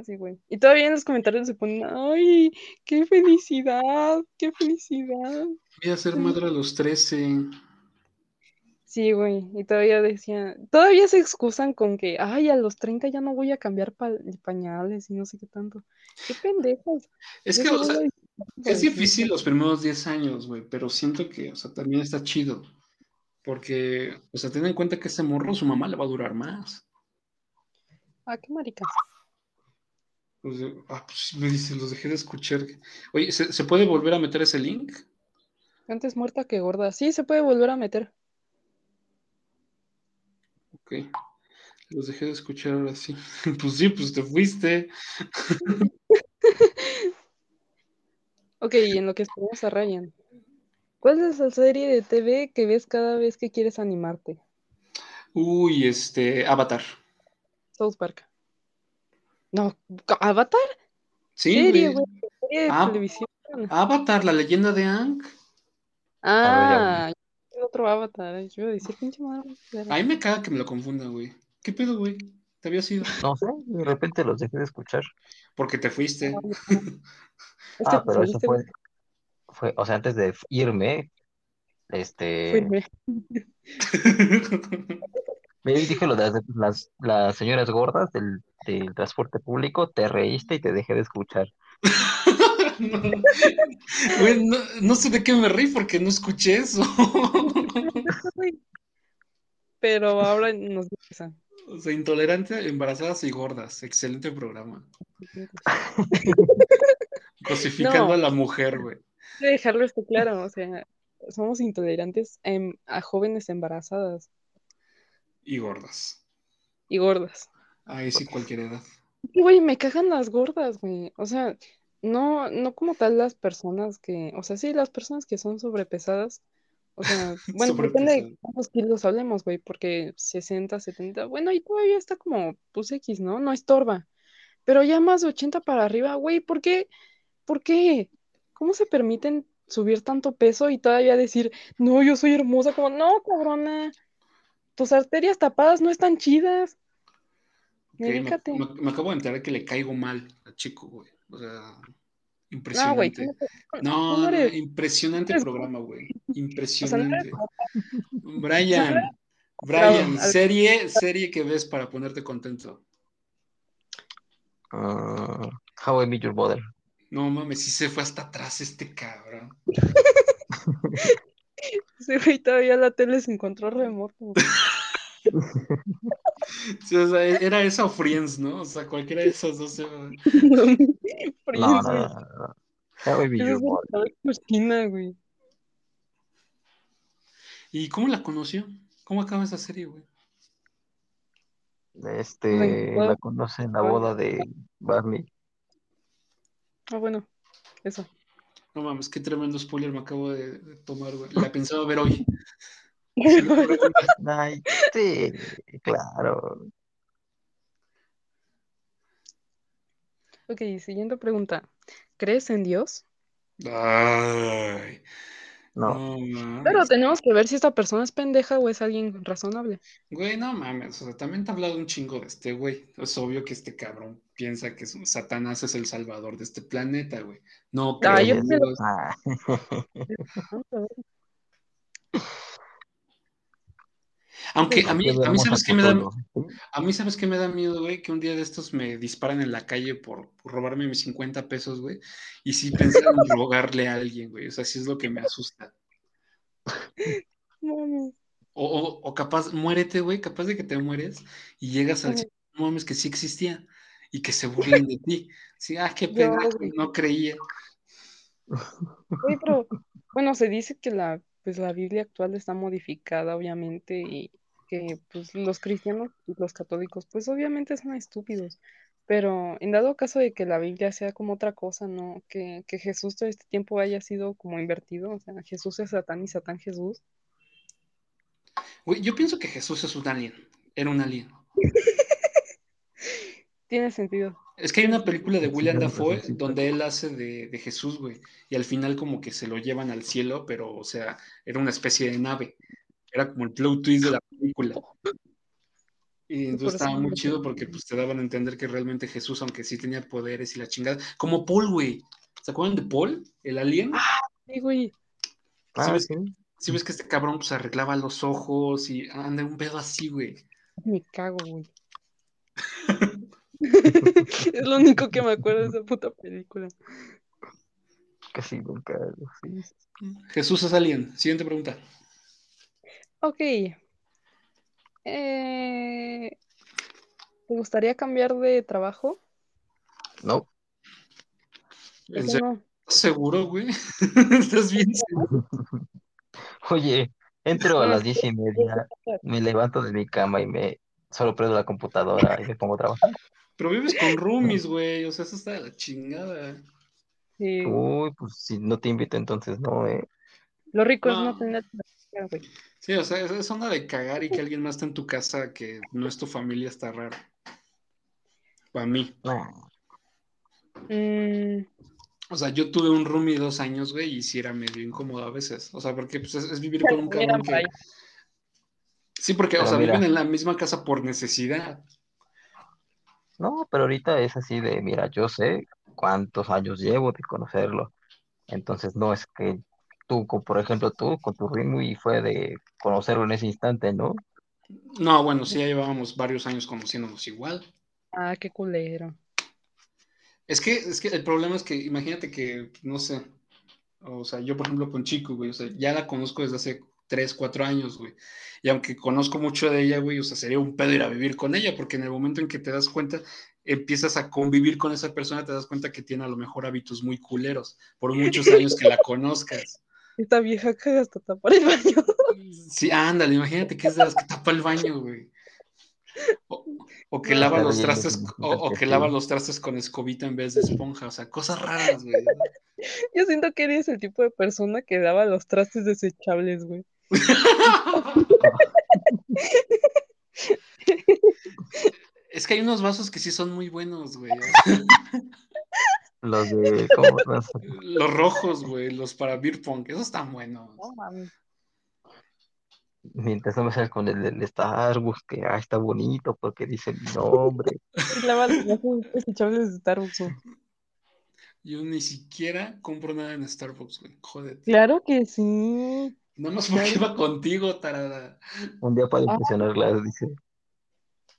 Sí, güey. Y todavía en los comentarios se ponen, ay, qué felicidad, qué felicidad. Voy a ser madre a los 13. Sí, güey. Y todavía decían, todavía se excusan con que, ay, a los 30 ya no voy a cambiar pa- pañales y no sé qué tanto. Qué pendejos. Es Yo que, o sea, es difícil los primeros 10 años, güey, pero siento que, o sea, también está chido. Porque, o sea, ten en cuenta que ese morro, su mamá le va a durar más. Ah, qué maricas. Pues, ah, pues me dice, los dejé de escuchar. Oye, ¿se, se puede volver a meter ese link? Antes muerta que gorda. Sí, se puede volver a meter. Ok. Los dejé de escuchar ahora sí. <laughs> Pues sí, pues te fuiste. <laughs> Ok, y en lo que esperamos a Ryan. ¿Cuál es esa serie de TV que ves cada vez que quieres animarte? Uy, este, Avatar. South Park. No, ¿Avatar? Sí, Serie, güey. güey. Serie de Ah. televisión. Avatar, la leyenda de Aang. Ah, otro Avatar. Yo iba a decir, pinche madre. A mí me caga que me lo confunda, güey. ¿Qué pedo, güey? Te había sido. No sé, de repente los dejé de escuchar. Porque te fuiste. <laughs> Ah, pero eso saliste, fue, fue, o sea, antes de irme, este, güey. <laughs> me dije lo de las, las, las señoras gordas del, del transporte público, te reíste y te dejé de escuchar. <laughs> no. Güey, no, no sé de qué me reí porque no escuché eso. Pero ahora nos dicen. O sea, intolerante, embarazadas y gordas. Excelente programa. Cosificando No. a la mujer, güey. Dejarlo esto claro, o sea, somos intolerantes a jóvenes embarazadas Y gordas. y gordas. Ahí sí, cualquier edad. Güey, me cagan las gordas, güey. O sea, no, no como tal las personas que, o sea, sí, las personas que son sobrepesadas. O sea, <laughs> bueno, depende de cuántos kilos hablemos, güey, porque 60, 70, bueno, y todavía está como, pues X, ¿no? No estorba. Pero ya más de 80 para arriba, güey, ¿por qué? ¿Por qué? ¿Cómo se permiten subir tanto peso y todavía decir, no, yo soy hermosa? Como, no, cabrona, tus arterias tapadas no están chidas. Ok, me, Medícate. me- me acabo de enterar que le caigo mal al chico, güey. O sea, No, güey, tú impresionante. no te- No, impresionante programa, güey. o sea, no eres Impresionante. <laughs> Brian, Brian, serie, serie que ves para ponerte contento. Ah, How I Met Your Mother. No mames, sí se fue hasta atrás este cabrón. <laughs> Sí, güey, todavía la tele sin control remoto. <laughs> Sí, o sea, era esa o Friends, ¿no? O sea, cualquiera de esas dos. <laughs> Friends, No, no, güey. no, no. ¿Y cómo la conoció? ¿Cómo acaba esa serie, güey? Este, Bueno, la conoce en la boda de Barney. Ah, bueno, eso. No mames, qué tremendo spoiler me acabo de, de tomar, güey. La pensaba ver hoy. <laughs> Ay, sí, claro. Ok, siguiente pregunta. ¿Crees en Dios? Ay, No. Pero tenemos que ver si esta persona es pendeja o es alguien razonable. Güey, no mames, o sea, también te ha hablado un chingo de este güey. Es obvio que este cabrón piensa que Satanás es el salvador de este planeta, güey. No Ah, creo yo <laughs> <laughs> en me lo- Dios. Ah, Vamos a ver. Aunque a mí, que a mí sabes a qué me da, a mí sabes qué me da miedo, güey, que un día de estos me disparan en la calle por, por robarme mis 50 pesos, güey, y sí pensar en <laughs> rogarle a alguien, güey, o sea, sí es lo que me asusta. O, o, o capaz, muérete, güey, capaz de que te mueres y llegas al cielo, no mames, que sí existía y que se burlen de ti. Sí, ah, qué <laughs> güey. no creía. Oye, pero bueno, se dice que la, pues, la Biblia actual está modificada, obviamente, y que pues, los cristianos y los católicos, pues obviamente son estúpidos. Pero en dado caso de que la Biblia sea como otra cosa, ¿no? Que, que Jesús todo este tiempo haya sido como invertido, o sea, Jesús es Satán y Satán Jesús. Güey, yo pienso que Jesús es un alien, era un alien. <laughs> Tiene sentido. Es que hay una película de Sí, William Dafoe sí, sí. donde él hace de, de Jesús, güey, y al final como que se lo llevan al cielo, pero, o sea, era una especie de nave. Era como el plot twist de la película. Y entonces estaba muy chido porque pues, te daban a entender que realmente Jesús, aunque sí tenía poderes y la chingada, como Paul, güey. ¿Se acuerdan de Paul, el alien? Sí, güey. ¿Sí Ah, ves, sí. sí ves que este cabrón pues arreglaba los ojos y anda un pedo así, güey. Me cago, güey. <laughs> es lo único que me acuerdo de esa <laughs> puta película. Sí, nunca. sí. Jesús es alien. Siguiente pregunta. Ok. Eh, ¿te gustaría cambiar de trabajo? No, ¿Por ¿En qué serio? no? ¿Estás seguro, güey? <laughs> ¿Estás bien seguro? <laughs> oye, entro a las diez y media, me levanto de mi cama y me solo prendo la computadora y me pongo a trabajar. Pero vives con <laughs> roomies, güey. O sea, eso está de la chingada. Sí, Uy, pues si no te invito, entonces no, ¿eh? Lo rico es no No. tener trabajo, güey. Sí, o sea, es, onda de cagar y que alguien más está en tu casa que no es tu familia, está raro. Para mí. Mm, O sea, yo tuve un roomie dos años, güey, y sí era medio incómodo a veces. O sea, porque pues, es, es vivir con un cabrón que. Sí, porque, o sea, mira. viven en la misma casa por necesidad. No, pero ahorita es así de, mira, yo sé cuántos años llevo de conocerlo. Entonces no es que tú, por ejemplo, tú con tu ritmo y fue de conocerlo en ese instante, ¿no? No, bueno, sí, ya llevábamos varios años conociéndonos igual. ah, qué culero. Es que, es que el problema es que, imagínate que, no sé, o sea, yo por ejemplo con Chico, güey, o sea, ya la conozco desde hace 3, 4 años, güey. Y aunque conozco mucho de ella, güey, o sea, sería un pedo ir a vivir con ella, porque en el momento en que te das cuenta, empiezas a convivir con esa persona, te das cuenta que tiene a lo mejor hábitos muy culeros, por muchos años que la conozcas. <laughs> Esta vieja caga hasta tapar el baño. Sí, ándale, imagínate que es de las que tapa el baño, güey. O, o que lava los trastes, o, o que lava los trastes con escobita en vez de esponja, o sea, cosas raras, güey. Yo siento que eres el tipo de persona que daba los trastes desechables, güey. Es que hay unos vasos que sí son muy buenos, güey. Los de, ¿cómo? Los- Los rojos, güey, los para beer pong, esos están buenos. No mames. mientras no me salga con el del Starbucks, que ah, está bonito porque dice mi nombre. Starbucks. Yo ni siquiera compro nada en Starbucks, güey. Jódete. Claro que sí. Nada más porque iba contigo, tarada. Un día para Ah. impresionarlas, dice.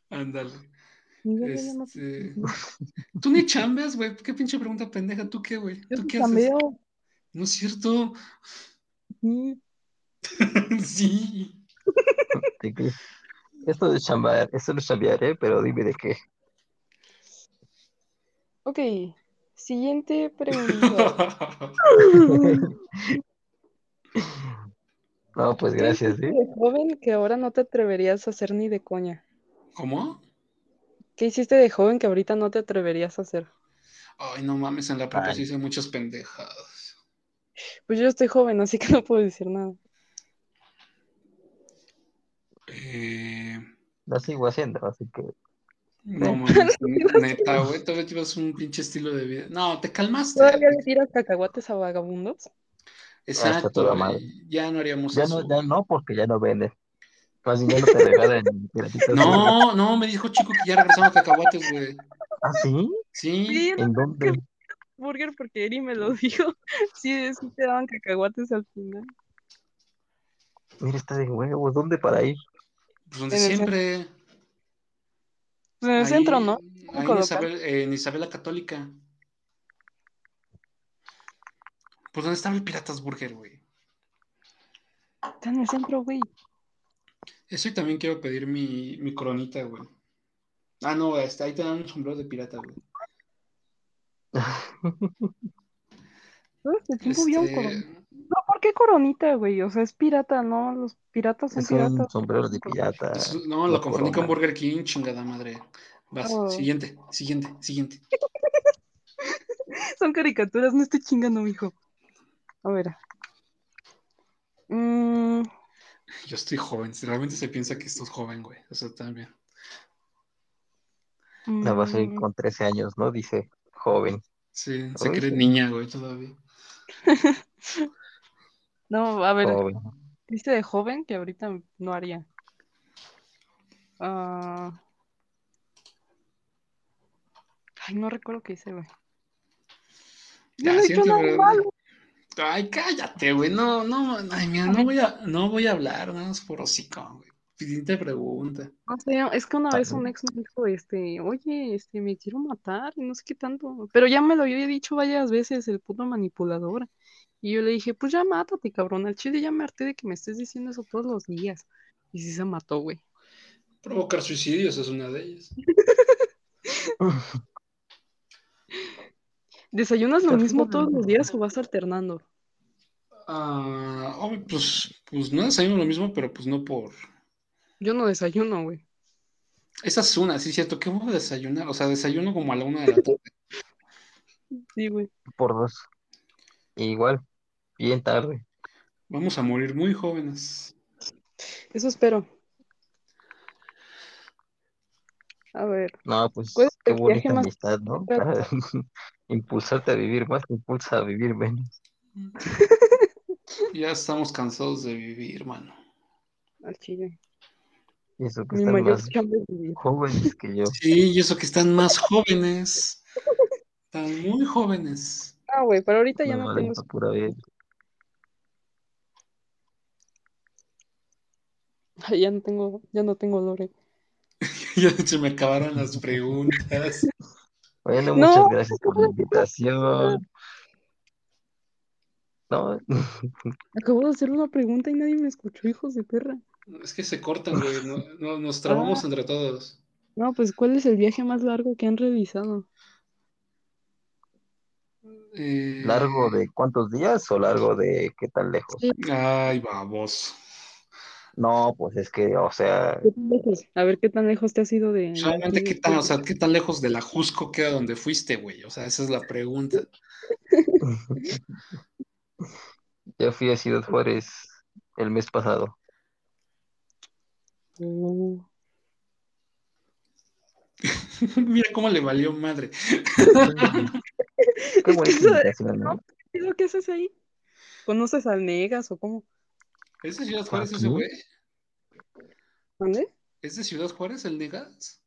Ándale. Este... <laughs> Tú ni chambeas, güey. ¿Qué pinche pregunta pendeja? ¿Tú qué, güey? ¿Tú qué haces? No es cierto. Sí. <laughs> <laughs> Esto de chambear, esto no es chambear, ¿eh? Pero dime de qué. Ok. Siguiente pregunta. No, pues ¿Qué gracias, hiciste ¿eh? de joven que ahora no te atreverías a hacer ni de coña? ¿Cómo? ¿Qué hiciste de joven que ahorita no te atreverías a hacer? Ay, no mames, en la prepa sí hice muchas pendejadas. Pues yo estoy joven, así que no puedo decir nada. Eh, Lo sigo haciendo, así que no mames, <laughs> neta, güey, todavía llevas un pinche estilo de vida. No, te calmaste. ¿Todavía le tiras cacahuates a vagabundos? Exacto, toda güey, madre. ya no haríamos ya eso. no, ya no, porque ya no venden. Más no te regalan. <laughs> No, no, me dijo Chico que ya regresamos a cacahuates, güey. ¿Ah, sí? Sí, ¿En dónde? Burger porque Eri me lo dijo. <laughs> Sí, sí te daban cacahuates al final. Mira, está de huevos. ¿Dónde para ir? pues donde En el siempre. Pues en el Ahí- centro, ¿no? Ahí en. Isabel, en Isabel la Católica. Pues donde estaba el Piratas Burger, güey. Está en el centro, güey. Eso y también quiero pedir mi, mi coronita, güey. Ah, no, este, ahí te dan un sombrero de pirata, güey. Este tiempo vi un Este, coronita. No, ¿por qué coronita, güey? O sea, es pirata, ¿no? Los piratas son Es un piratas. sombrero de pirata. es- no, lo confundí con. Burger King, chingada madre. Vas, Oh. siguiente, siguiente, siguiente. <laughs> Son caricaturas, no estoy chingando, mijo. A ver. Mm, Yo estoy joven, si realmente se piensa que estás joven, güey. O sea, también. La vas a ir mm, con 13 años, ¿no? Dice joven. Sí, se cree niña, güey, todavía. <laughs> No, a ver, Joven. dice de joven que ahorita no haría. Ah. Ay, no recuerdo qué hice, güey. Ya, no he hecho nada malo. Ay, cállate, güey. No, no, ay, mira, no voy a, no voy a hablar, nada más por hocico, güey. Siguiente pregunta. No sé, es que una vez un ex me dijo, este, oye, este, me quiero matar y no sé qué tanto. Pero ya me lo había dicho varias veces el puto manipulador. Y yo le dije, pues ya mátate, cabrón. Al chile ya me harté de que me estés diciendo eso todos los días. Y sí se mató, güey. Provocar suicidios es una de ellas. <laughs> ¿Desayunas lo mismo todos los días o vas alternando? Ah, oh, pues, pues no desayuno lo mismo, pero pues no por. Yo no desayuno, güey. Esa es una, sí, cierto. ¿Qué voy a desayunar? O sea, desayuno como a la una de la tarde. Sí, güey. Por dos. Igual, bien tarde. Vamos a morir muy jóvenes. Eso espero. A ver, No, pues ¿Cuál es qué bonita amistad, ¿no? <laughs> Impulsarte a vivir más, te impulsa a vivir menos. Ya estamos cansados de vivir, mano. al chile. Y eso que Mi están mayor más chamba es vivir. jóvenes que yo. Sí, y eso que están más jóvenes. Están muy jóvenes. Ah, güey, pero ahorita ya No tengo. pura vida. Ya no tengo, ya no tengo lore. <laughs> Ya se me acabaron las preguntas. <laughs> Bueno, No. muchas gracias por la invitación. <laughs> No, Acabo de hacer una pregunta y nadie me escuchó, hijos de perra. Es que se cortan, güey. no- no- nos trabamos Ah. entre todos. No, pues, ¿cuál es el viaje más largo que han realizado? Eh, ¿largo de cuántos días o largo de qué tan lejos? Sí. Ay, babos. No, pues es que, o sea, ¿Qué tan lejos? A ver, ¿qué tan lejos te has ido de... Solamente de- qué tan, o sea, qué tan lejos de la Jusco queda donde fuiste, güey. O sea, esa es la pregunta. <laughs> yo fui a Ciudad Juárez el mes pasado. Oh. <laughs> Mira cómo le valió madre. <laughs> Qué invitación, ¿no? ¿Qué es lo que haces ahí? ¿Conoces al Negas o cómo? ¿Es de Ciudad Juárez ese güey? ¿Dónde? ¿Es de Ciudad Juárez el Negas?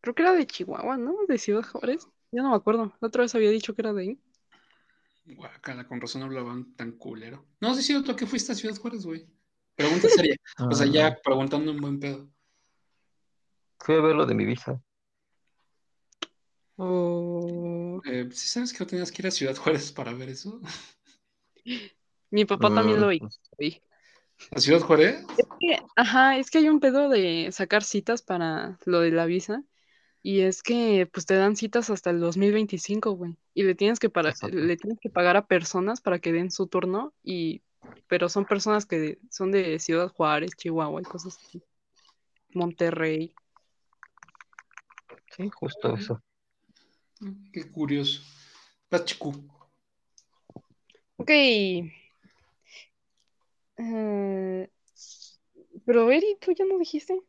Creo que era de Chihuahua, ¿no? De Ciudad Juárez. Ya no me acuerdo. La otra vez había dicho que era de ahí. Guacala, con razón hablaban tan culero. No, sí es cierto que fuiste a Ciudad Juárez, güey. Pregunta seria. <laughs> O sea, Ah, ya preguntando un buen pedo. Fui a ver lo de mi visa. Oh. Eh, ¿sí sabes que no tenías que ir a Ciudad Juárez para ver eso? <laughs> Mi papá también lo hizo. ¿A Ciudad Juárez? Es que, ajá, es que hay un pedo de sacar citas para lo de la visa. Y es que pues te dan citas hasta el 2025, güey. Y le tienes que para, le tienes que pagar a personas para que den su turno. Y, pero son personas que son de Ciudad Juárez, Chihuahua y cosas así. Monterrey. sí, justo eso. Qué curioso. Pachicu. Ok. Pero Eri, tú ya no dijiste.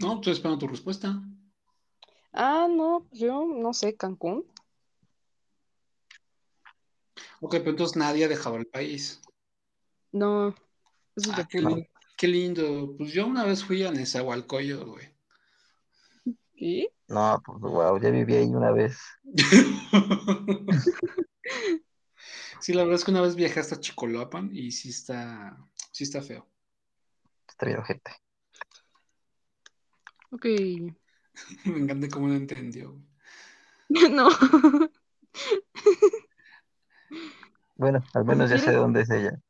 No, estoy esperando tu respuesta. Ah, no, pues yo no sé, Cancún. Ok, pero entonces nadie ha dejado el país. No, eso es Ah, de qué, lindo. Pues yo una vez fui a Nezahualcóyotl, güey. ¿Qué? No, pues wow, ya viví ahí una vez. <laughs> Sí, la verdad es que una vez viajé hasta Chicoloapan y sí está, sí está feo. Está bien, gente. Ok. <laughs> Me encanta cómo no entendió. güey. <laughs> No. Bueno, al Cuando menos ya sé dónde es ella.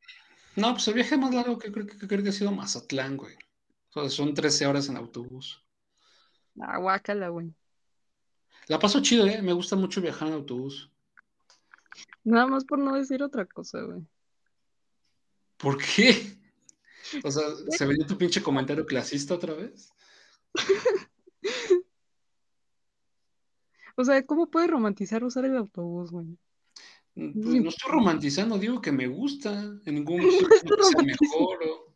No, pues el viaje más largo que creo que, que creo que ha sido Mazatlán, güey. O sea, son 13 horas en autobús. Ah, guácala, güey. La paso chido, ¿eh? Me gusta mucho viajar en autobús. Nada más por no decir otra cosa, güey. ¿Por qué? O sea, ¿se venía tu pinche comentario clasista otra vez? <laughs> O sea, ¿cómo puedes romantizar usar el autobús, güey? Pues no estoy romantizando, digo que me gusta. En ningún momento <laughs> No estoy diciendo que sea romantizando. mejor. o-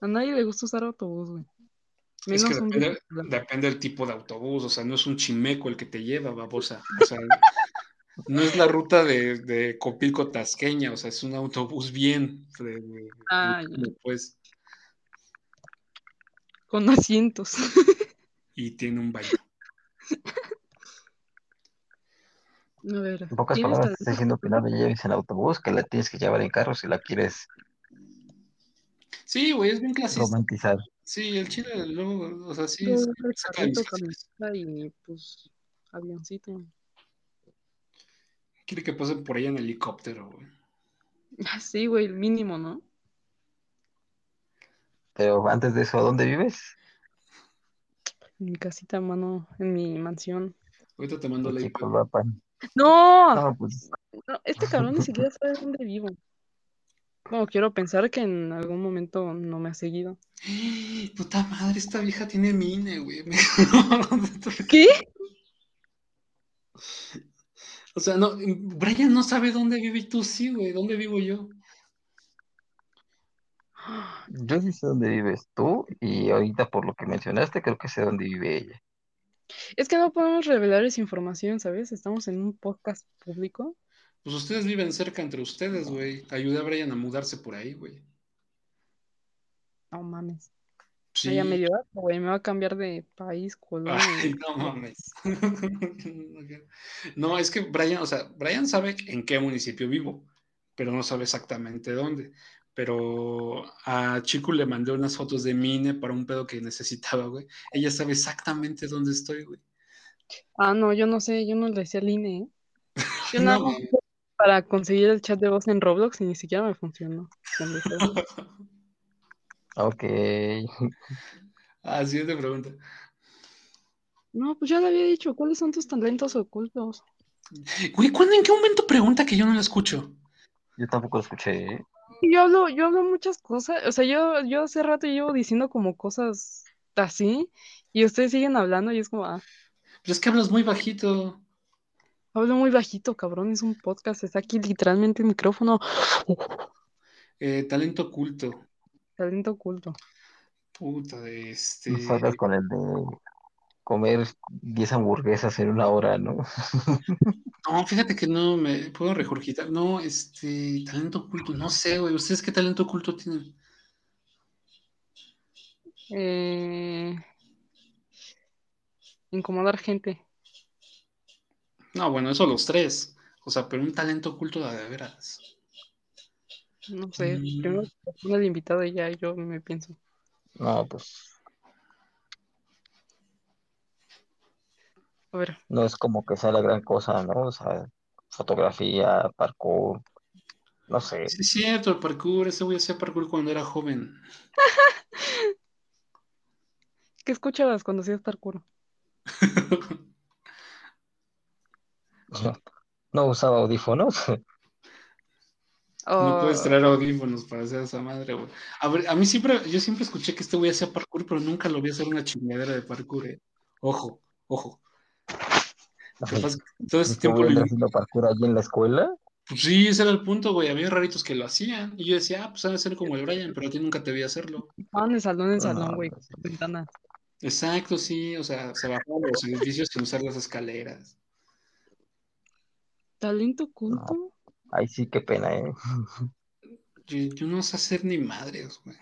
A nadie le gusta usar autobús, güey. Es que un depende, vehículo. depende del tipo de autobús, o sea, no es un chimeco el que te lleva, babosa. O sea, no es la ruta de, de Copilco Tasqueña, o sea, es un autobús bien. de- de- Ah, ya. pues, con asientos. <laughs> Y tiene un baño. A ver, En pocas ¿tienes palabras, te estoy diciendo que no oculto? la lleves en autobús, que la tienes que llevar en carro si la quieres Sí, güey, es bien clasista. romantizar. Sí, el chile luego, o sea, sí, Yo, sí, el camioneta y pues avioncito. Quiere que pasen por ella en helicóptero, güey. Ah, Sí, güey, el mínimo, ¿no? Pero antes de eso, ¿a dónde vives? En mi casita, mano, en mi mansión. Ahorita te mando la IP. ¡No! No, pues No, este cabrón ni siquiera sabe dónde vivo. No, quiero pensar que en algún momento no me ha seguido. <gasps> Puta madre, esta vieja tiene mine, güey. <laughs> ¿Qué? <laughs> O sea, no, Brian no sabe dónde vive y tú sí, güey. ¿Dónde vivo yo? yo sí sé dónde vives tú y ahorita por lo que mencionaste, creo que sé dónde vive ella. Es que no podemos revelar esa información, ¿sabes? Estamos en un podcast público. Pues ustedes viven cerca entre ustedes, güey. Ayudé a Brian a mudarse por ahí, güey. No mames. Sí. Medio asco, güey. Me va a cambiar de país, colonia. Ay, no mames. <laughs> No, es que Brian, o sea, Brian sabe en qué municipio vivo, pero no sabe exactamente dónde. Pero a Chico le mandé unas fotos de Mine para un pedo que necesitaba, güey. Ella sabe exactamente dónde estoy, güey. Ah, no, yo no sé, yo no le decía al INE, ¿eh? <laughs> Yo No, nada más para conseguir el chat de voz en Roblox y ni siquiera me funcionó. <laughs> Ok. Ah, siguiente pregunta. No, pues ya le había dicho, ¿cuáles son tus talentos ocultos? Güey, ¿cuándo, en qué momento pregunta que yo no la escucho? Yo tampoco lo escuché. ¿eh? Yo hablo, yo hablo muchas cosas, o sea, yo, yo hace rato llevo diciendo como cosas así, y ustedes siguen hablando y es como, ah, Pero es que hablas muy bajito. hablo muy bajito, cabrón, es un podcast, está aquí literalmente el micrófono. Eh, talento oculto. Talento oculto. Puta, de este. No salgas con el de comer 10 hamburguesas en una hora, ¿no? <laughs> No, fíjate que no me puedo regurgitar. No, este, talento oculto, no sé, güey. ¿Ustedes qué talento oculto tienen? Eh, incomodar gente. No, bueno, eso los tres. O sea, pero un talento oculto de, de veras. No sé, Mm. primero el invitado y ya yo me pienso. No, pues A ver, no es como que sea la gran cosa, ¿no? O sea, fotografía, parkour, no sé. Sí, es cierto, el parkour. Ese güey hacía parkour cuando era joven. <laughs> ¿qué escuchabas cuando hacías parkour? <laughs> <laughs> No usaba audífonos. No puedes traer audífonos para hacer esa madre, güey. A ver, a mí siempre, yo siempre escuché que este güey hacía parkour, pero nunca lo vi hacer una chingadera de parkour, eh. Ojo, ojo. Capaz que todo ese ¿Y qué tiempo a lo- haciendo parkour allí en la escuela? Pues sí, ese era el punto, güey. Había raritos que lo hacían. Y yo decía, ah, pues han de ser como el Brian, pero a ti nunca te vi hacerlo. estaban de salón en salón, No, güey, sé. ventanas. Exacto, sí. O sea, se bajaban los edificios sin usar las escaleras. ¿Talento oculto? Ahí sí, qué pena, ¿eh? Yo, yo no sé hacer ni madres, güey.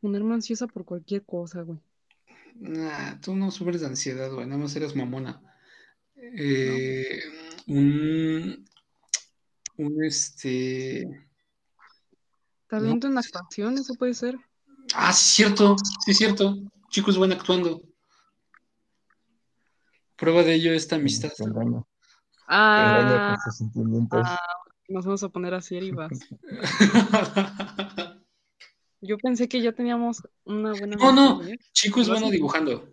Ponerme ansiosa por cualquier cosa, güey. Nah, tú no sufres de ansiedad, güey. Nada más eres mamona. Eh, un, un este. Talento en actuación, eso puede ser. Ah, sí, cierto. Sí, cierto. Chico es bueno actuando. Prueba de ello esta amistad. Engaña Ah, con sus sentimientos. ah, nos vamos a poner así, Aribas. <laughs> Yo pensé que ya teníamos una buena No, no. Chico es bueno dibujando.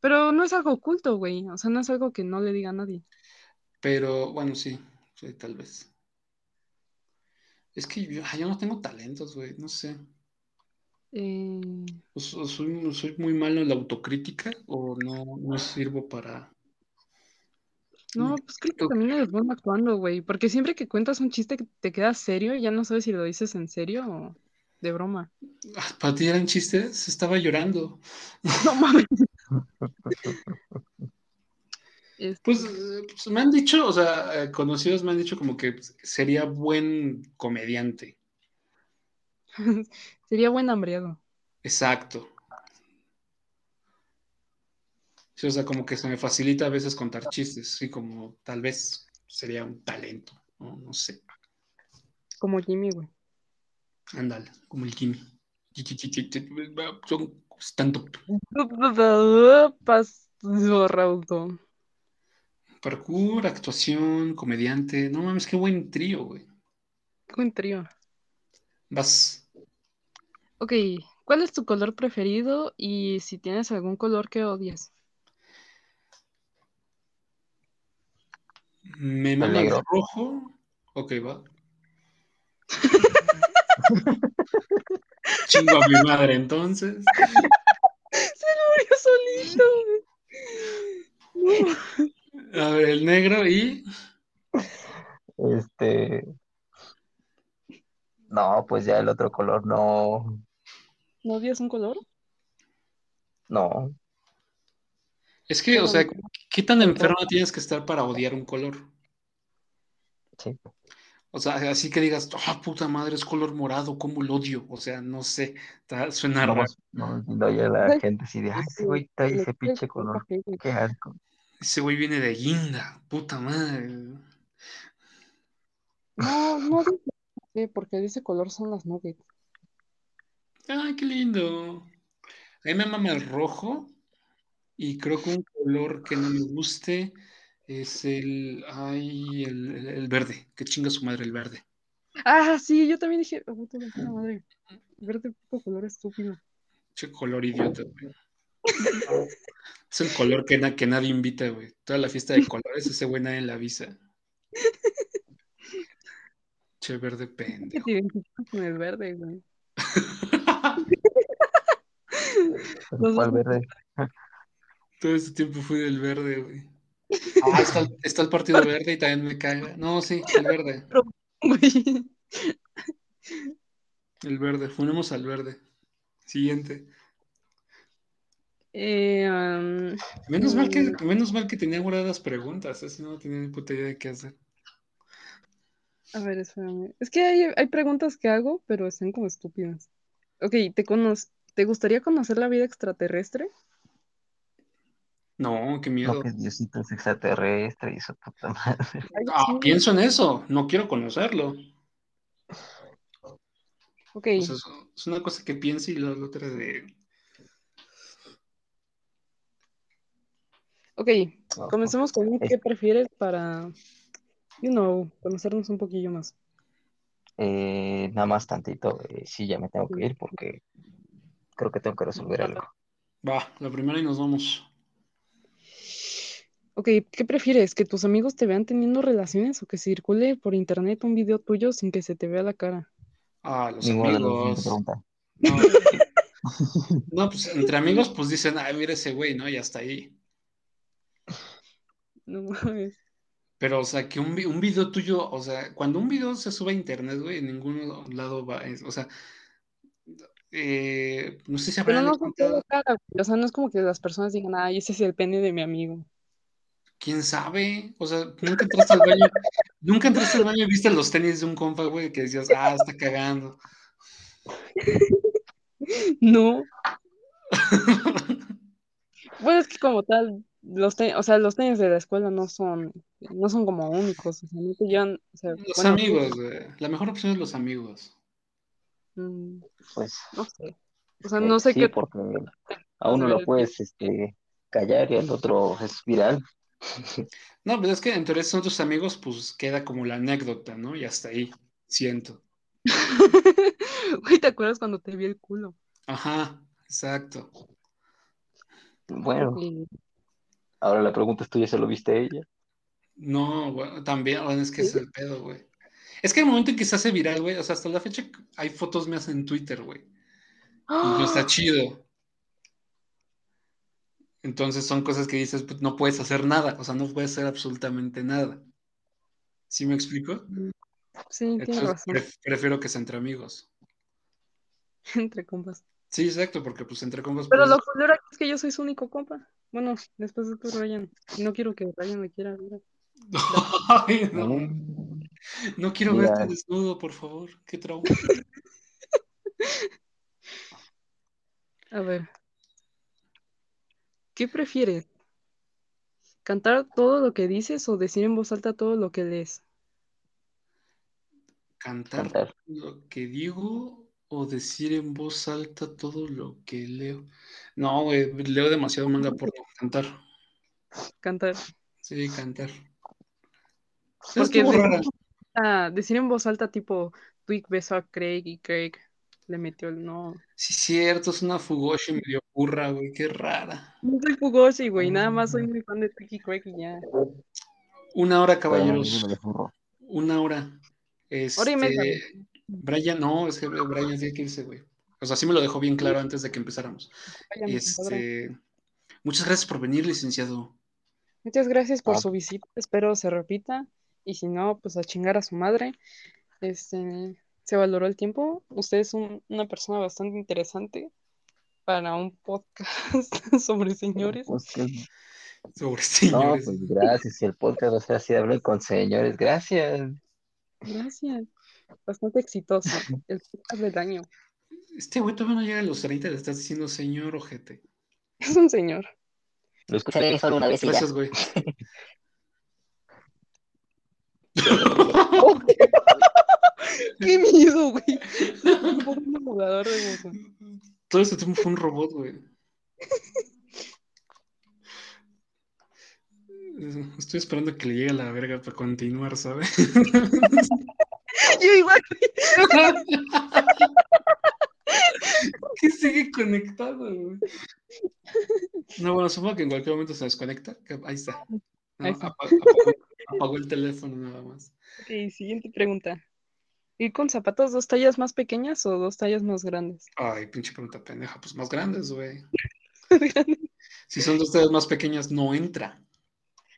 Pero no es algo oculto, güey. O sea, no es algo que no le diga a nadie. Pero bueno, sí, sí, tal vez. Es que yo, yo no tengo talentos, güey, no sé. Eh, O, soy, soy muy malo en la autocrítica o no, no sirvo para... no, pues creo que también eres bueno actuando, güey. Porque siempre que cuentas un chiste que te queda serio, ya no sabes si lo dices en serio o de broma. Ah, Para ti eran chistes, estaba llorando. <laughs> No mames. Este, Pues, eh, pues, me han dicho, o sea, eh, conocidos me han dicho como que sería buen comediante. <laughs> sería buen hambriado. Exacto. Sí, o sea, como que se me facilita a veces contar chistes, sí, como tal vez sería un talento, no, no sé. Como Jimmy, güey. Ándale, como el Jimmy. Son Raúl. Parkour, actuación, comediante. No mames, qué buen trío, güey. Qué buen trío. Vas. Ok, ¿cuál es tu color preferido y si tienes algún color que odias? Me mama el negro. rojo. Ok, va. <laughs> Chingo a mi madre, entonces. Se murió solito. No. A ver, el negro y. Este. No, pues ya el otro color no. ¿No odias un color? No. Es que, o sea, ¿qué tan enfermo tienes que estar para odiar un color? Sí. O sea, así que digas, ah, puta madre, es color morado, ¿cómo lo odio? O sea, no sé, está- suena No, raro. no, no, ya la gente así de, ay, ese güey trae ese pinche color. Qué asco. Ese güey viene de guinda, puta madre. No, no dice sí, porque de ese color son las nuggets. Ay, qué lindo. A mí me mama el rojo y creo que un color que no me guste es el, ay, el, el- verde. Que chinga su madre el verde. Ah, sí, yo también dije, oh, puta madre. Verde puto color estúpido. Che color idiota, güey. Es el color que, na- que nadie invita, güey. Toda la fiesta de colores, ese güey nadie la avisa. Che verde pendejo. te con el verde, güey. <laughs> ¿Cuál verde? Todo este tiempo fui del verde, güey. Ah, está, el- está el partido verde y también me caga. No, sí, el verde. <laughs> El verde. Funemos al verde. Siguiente. Eh, um, Menos mal que, menos mal que tenía guardadas preguntas, así no tenía ni puta idea de qué hacer. a ver, espérame. Es que hay, hay preguntas que hago, pero están como estúpidas. Ok, ¿te, cono ¿te gustaría conocer la vida extraterrestre? No, qué No, miedo. que Diosito es extraterrestre y su puta madre. <laughs> Ah, pienso en eso, no quiero conocerlo. Ok, O sea, es, una cosa que pienso y la, la otra de. ok. No, Comencemos con Es- ¿qué prefieres para, you know, conocernos un poquillo más? eh, nada más tantito. eh, sí, ya me tengo que ir porque creo que tengo que resolver algo. Va, la primera y nos vamos. Ok, ¿qué prefieres? ¿Que tus amigos te vean teniendo relaciones o que circule por internet un video tuyo sin que se te vea la cara? Ah, los amigos. No, <laughs> no, pues entre amigos, pues dicen, ay, mira ese güey, ¿no? Y hasta ahí. No mames. Pero, o sea, que un, un video tuyo, o sea, cuando un video se sube a internet, güey, en ningún lado va, es- o sea, eh, no sé si Pero habrán no la cara, güey. O sea, no es como que las personas digan, ay, ese es el pene de mi amigo. Quién sabe, o sea, nunca entraste al baño, nunca entraste al baño y viste los tenis de un compa, güey, que decías, ah, está cagando. <laughs> No. Bueno, es que como tal, los tenis, o sea, los tenis de la escuela no son, no son como únicos, o sea, no te llevan, o sea, Los bueno, amigos, güey, la mejor opción es los amigos. mm, Pues no sé. O sea, eh, no sé sí, qué porque a uno lo puedes este, callar y al otro es viral. <laughs> No, pues es que en teoría son tus amigos, pues queda como la anécdota, ¿no? Y hasta ahí, siento. <laughs> Güey, ¿te acuerdas cuando te vi el culo? Ajá, exacto. Bueno, ahora la pregunta es tú, ¿ya se lo viste a ella? No, güey, también, bueno, es que es el pedo, güey. Es que el momento en que se hace viral, güey, o sea, hasta la fecha hay fotos mías en Twitter, güey. Y no está chido. Entonces son cosas que dices, pues, no puedes hacer nada, o sea, no puedes hacer absolutamente nada. ¿Sí me explico? Sí, tienes Entonces razón. pref- prefiero que sea entre amigos. <laughs> Entre compas. Sí, exacto, porque pues entre compas Pero puedes- lo culero aquí es que yo soy su único compa. Bueno, después de tu Ryan. No quiero que Ryan me quiera ver. <laughs> Ay, no, Mm, no quiero Mira. verte desnudo, por favor. Qué trauma. <laughs> A ver. ¿Qué prefieres? ¿Cantar todo lo que dices o decir en voz alta todo lo que lees? Cantar, Cantar. lo que digo o decir en voz alta todo lo que leo. No, güey, leo demasiado manga porno. Cantar. Cantar. Sí, cantar. Porque de- rara. Ah, decir en voz alta tipo, Twig besó a Craig y Craig le metió el no. Sí, cierto, es una Fugoshi medio burra, güey, qué rara. No soy Fugoshi, güey, nada más soy muy fan de Twig y Craig y ya. Una hora, caballeros. Una hora. Este, Hora y media. Brian, no, es que Brian tiene que irse, güey. O sea, sí me lo dejó bien claro antes de que empezáramos. Este, muchas gracias por venir, licenciado. Muchas gracias por Ah. su visita, espero se repita y si no, pues a chingar a su madre. Este, se valoró el tiempo. Usted es un- una persona bastante interesante para un podcast <laughs> sobre señores. Sobre no, señores. pues gracias. Si el podcast va a ser así, hablen con señores. Gracias. Gracias. Bastante exitoso. <laughs> El podcast del año. Este güey todavía no llega a los 30, le estás diciendo señor ojete. Es un señor. Lo escucharé solo una vez. Gracias, güey. <laughs> ¡Qué miedo, güey! <laughs> Un emulador de. Todo este tiempo fue un robot, güey. Estoy esperando que le llegue a la verga para continuar, ¿sabes? Yo igual. <laughs> que sigue conectado, güey. No, bueno, supongo que en cualquier momento se desconecta. Ahí está. No, Ahí está. apa- apagó, apagó el teléfono nada más. Ok, siguiente pregunta. ¿Ir con zapatos dos tallas más pequeñas o dos tallas más grandes? Ay, pinche pregunta pendeja. Pues más grandes, güey. <laughs> Si son dos tallas más pequeñas, no entra.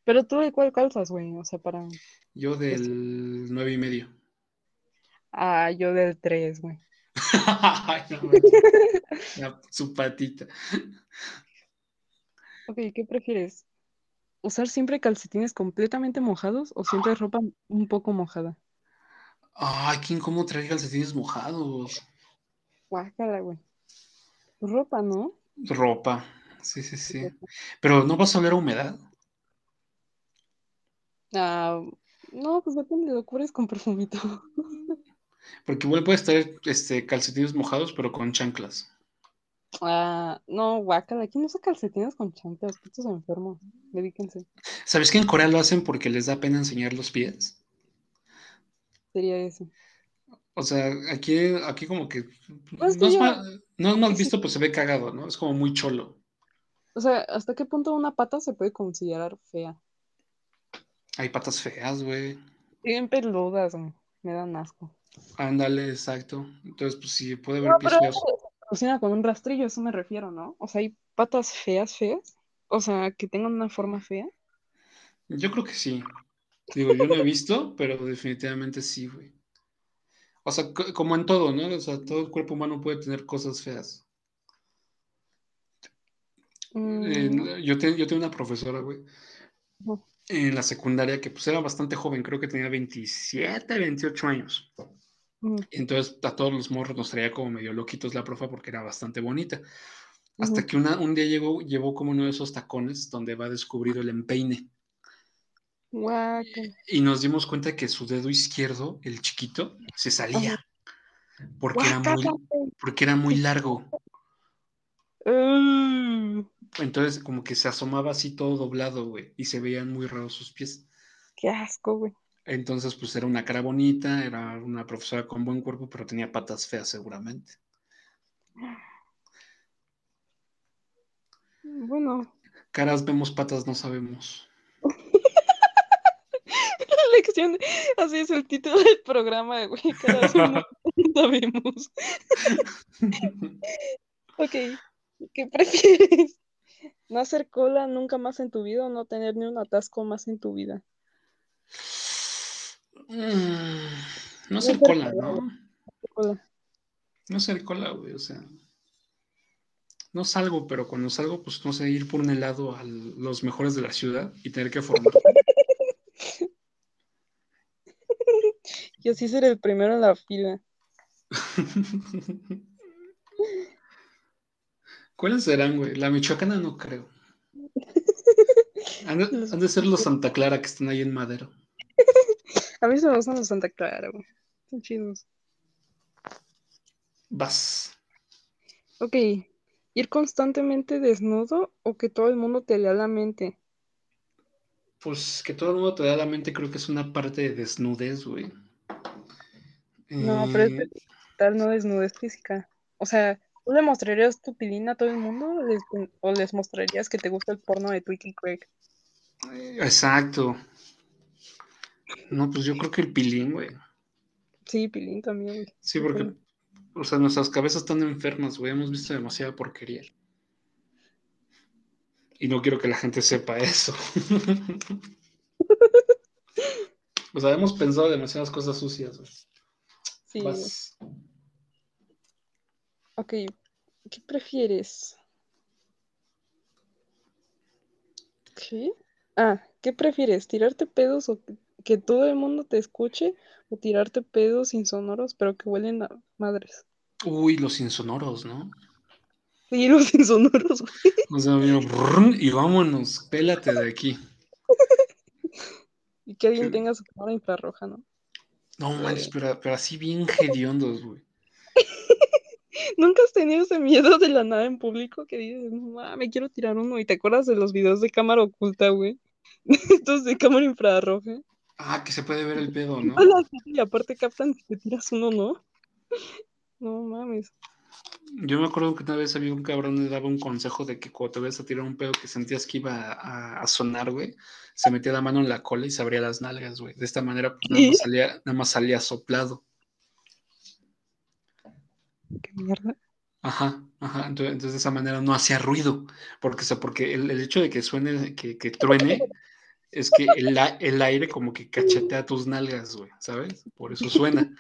Pero tú de cuál calzas, güey? O sea, para. Yo del nueve y medio. Ah, yo del 3, güey. <laughs> Ay, no. La- su patita. Ok, ¿qué prefieres? ¿Usar siempre calcetines completamente mojados o siempre ropa un poco mojada? Ay, ¿quién cómo trae calcetines mojados? Guácala, güey. Ropa, ¿no? Ropa. Sí, sí, sí. Pero ¿no vas a oler a humedad? Ah, no, pues depende, lo cubres con perfumito. Porque igual puedes traer este, calcetines mojados, pero con chanclas. Ah, no, guácala. ¿Quién usa calcetines con chanclas? Putos enfermos. Dedíquense. ¿Sabes que en Corea lo hacen porque les da pena enseñar los pies? Sería eso. O sea, aquí, aquí como que Pues que no es yo- mal, no es mal sí. visto, pues se ve cagado, ¿no? Es como muy cholo. O sea, ¿hasta qué punto una pata se puede considerar fea? Hay patas feas, güey. Bien peludas, güey. Me dan asco. Ándale, exacto. Entonces, pues sí, puede haber No, pies pero feos. se cocina con un rastrillo, a eso me refiero, ¿no? O sea, hay patas feas, feas. O sea, que tengan una forma fea. Yo creo que sí. Digo, yo no he visto, pero definitivamente sí, güey. O sea, co- como en todo, ¿no? O sea, todo el cuerpo humano puede tener cosas feas. Mm, Eh, yo, te- yo tenía una profesora, güey, en la secundaria que pues era bastante joven, creo que tenía 27, 28 años. mm, Entonces a todos los morros nos traía como medio loquitos la profa porque era bastante bonita. Hasta que una, un día llegó, llevó como uno de esos tacones donde va descubrido el empeine. Y nos dimos cuenta que su dedo izquierdo, el chiquito, se salía. Porque era muy, porque era muy largo. Uh, Entonces como que se asomaba así todo doblado, güey. Y se veían muy raros sus pies. qué asco, güey. Entonces, pues era una cara bonita, era una profesora con buen cuerpo, pero tenía patas feas seguramente. Bueno, Caras vemos, patas no sabemos. <laughs> lección, así es el título del programa, güey. Cada semana sabemos. Ok, ¿qué prefieres? ¿No hacer cola nunca más en tu vida o no tener ni un atasco más en tu vida? Mm, no hacer cola, ¿no? Cola. No hacer cola, güey, o sea. No salgo, pero cuando salgo, pues no sé, ir por un helado a los mejores de la ciudad y tener que formar. Yo sí seré el primero en la fila. <laughs> ¿Cuáles serán, güey? La michoacana no creo. Han de, <laughs> han de ser los <laughs> Santa Clara que están ahí en Madero. A mí se me gustan los Santa Clara, güey. Son chidos. Vas. Ok. ¿Ir constantemente desnudo o que todo el mundo te lea la mente? Pues que todo el mundo te da la mente, creo que es una parte de desnudez, güey. No, pero es Eh, de- tal no desnudez física. O sea, ¿tú le mostrarías tu pilín a todo el mundo o les, o les mostrarías que te gusta el porno de Twiki Craig? eh, exacto. No, pues yo creo que el pilín, güey. Sí, pilín también. güey. Sí, porque, o sea, nuestras cabezas están enfermas, güey. Hemos visto demasiada porquería. Y no quiero que la gente sepa eso. <laughs> <laughs> o sea, hemos pensado demasiadas cosas sucias, güey. Sí. Vas. Ok, ¿qué prefieres? ¿Qué? Ah, ¿qué prefieres? ¿Tirarte pedos o que- todo el mundo te escuche? ¿O tirarte pedos insonoros pero que huelen a madres? Uy, los insonoros, ¿no? Sí, los insonoros, güey. O sea, mira, brrr, y vámonos, pélate de aquí. <laughs> Y que alguien Sí. tenga su cámara infrarroja, ¿no? No manches, pero, pero así bien hediondos, güey. <laughs> ¿Nunca has tenido ese miedo de la nada en público que dices, no me quiero tirar uno? Y te acuerdas de los videos de cámara oculta, güey. <laughs> Estos de cámara infrarroja. Ah, que se puede ver el pedo, ¿no? Y aparte captan si te tiras uno, ¿no? <laughs> No mames. Yo me acuerdo que una vez había un cabrón que daba un consejo de que cuando te ves a tirar un pedo que sentías que iba a, a sonar, güey, se metía la mano en la cola y se abría las nalgas, güey. De esta manera, pues nada más salía, nada más salía soplado. Qué mierda. Ajá, ajá. Entonces, de esa manera no hacía ruido. Porque, o sea, porque el, el hecho de que suene, que, que truene, es que el, el aire como que cachetea tus nalgas, güey, ¿sabes? Por eso suena.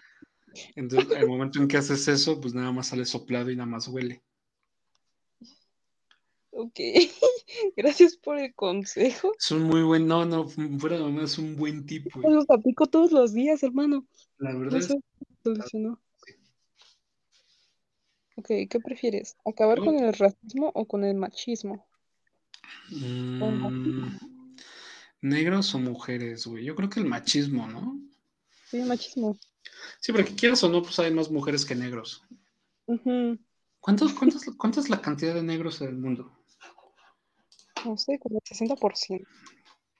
Entonces, al momento en que haces eso, pues nada más sale soplado y nada más huele. Ok. <laughs> Gracias por el consejo. Es un muy buen, no, no, fuera de es un buen tipo, güey. Los aplico todos los días, hermano. La verdad No es solucionó. Ok, ¿qué prefieres? ¿Acabar con el racismo o con el machismo? Mm, ¿Negros o mujeres, güey? Yo creo que el machismo, ¿no? Sí, machismo. Sí, porque quieras o no, pues hay más mujeres que negros. Ujú. ¿Cuántos, cuántos, ¿Cuánta es la cantidad de negros en el mundo? No sé, como el 60%.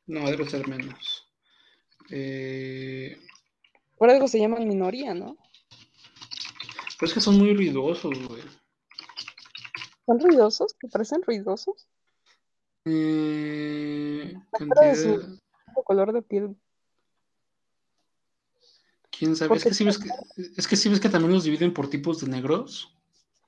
No, debe ser menos. Eh, Por algo se llaman minoría, ¿no? pero es que son muy ruidosos, güey. ¿Son ruidosos? ¿Te parecen ruidosos? Eh, cara de cantidad... su- color de piel. ¿Quién sabe? Es que, sí ves que, es que sí ves que también los dividen por tipos de negros.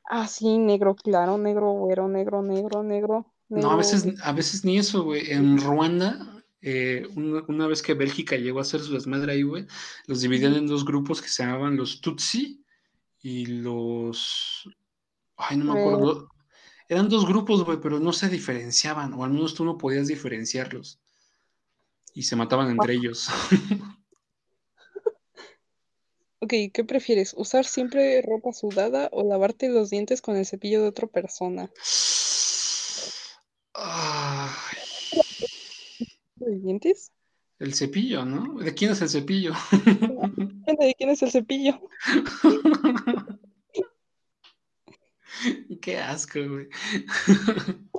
Ah, sí, negro claro, negro güero, negro, negro, negro. No, a veces, a veces ni eso, güey. En Ruanda, eh, una, una vez que Bélgica llegó a hacer su desmadre ahí, güey, los dividían en dos grupos que se llamaban los Tutsi y los... Ay, no me acuerdo. Eran dos grupos, güey, pero no se diferenciaban, o al menos tú no podías diferenciarlos. Y se mataban entre ellos. <laughs> Ok, ¿qué prefieres? ¿Usar siempre ropa sudada o lavarte los dientes con el cepillo de otra persona? Ay, ¿Los dientes? el cepillo, ¿no? ¿De quién es el cepillo? Depende <laughs> ¿De quién es el cepillo? <laughs> Qué asco, güey. <laughs>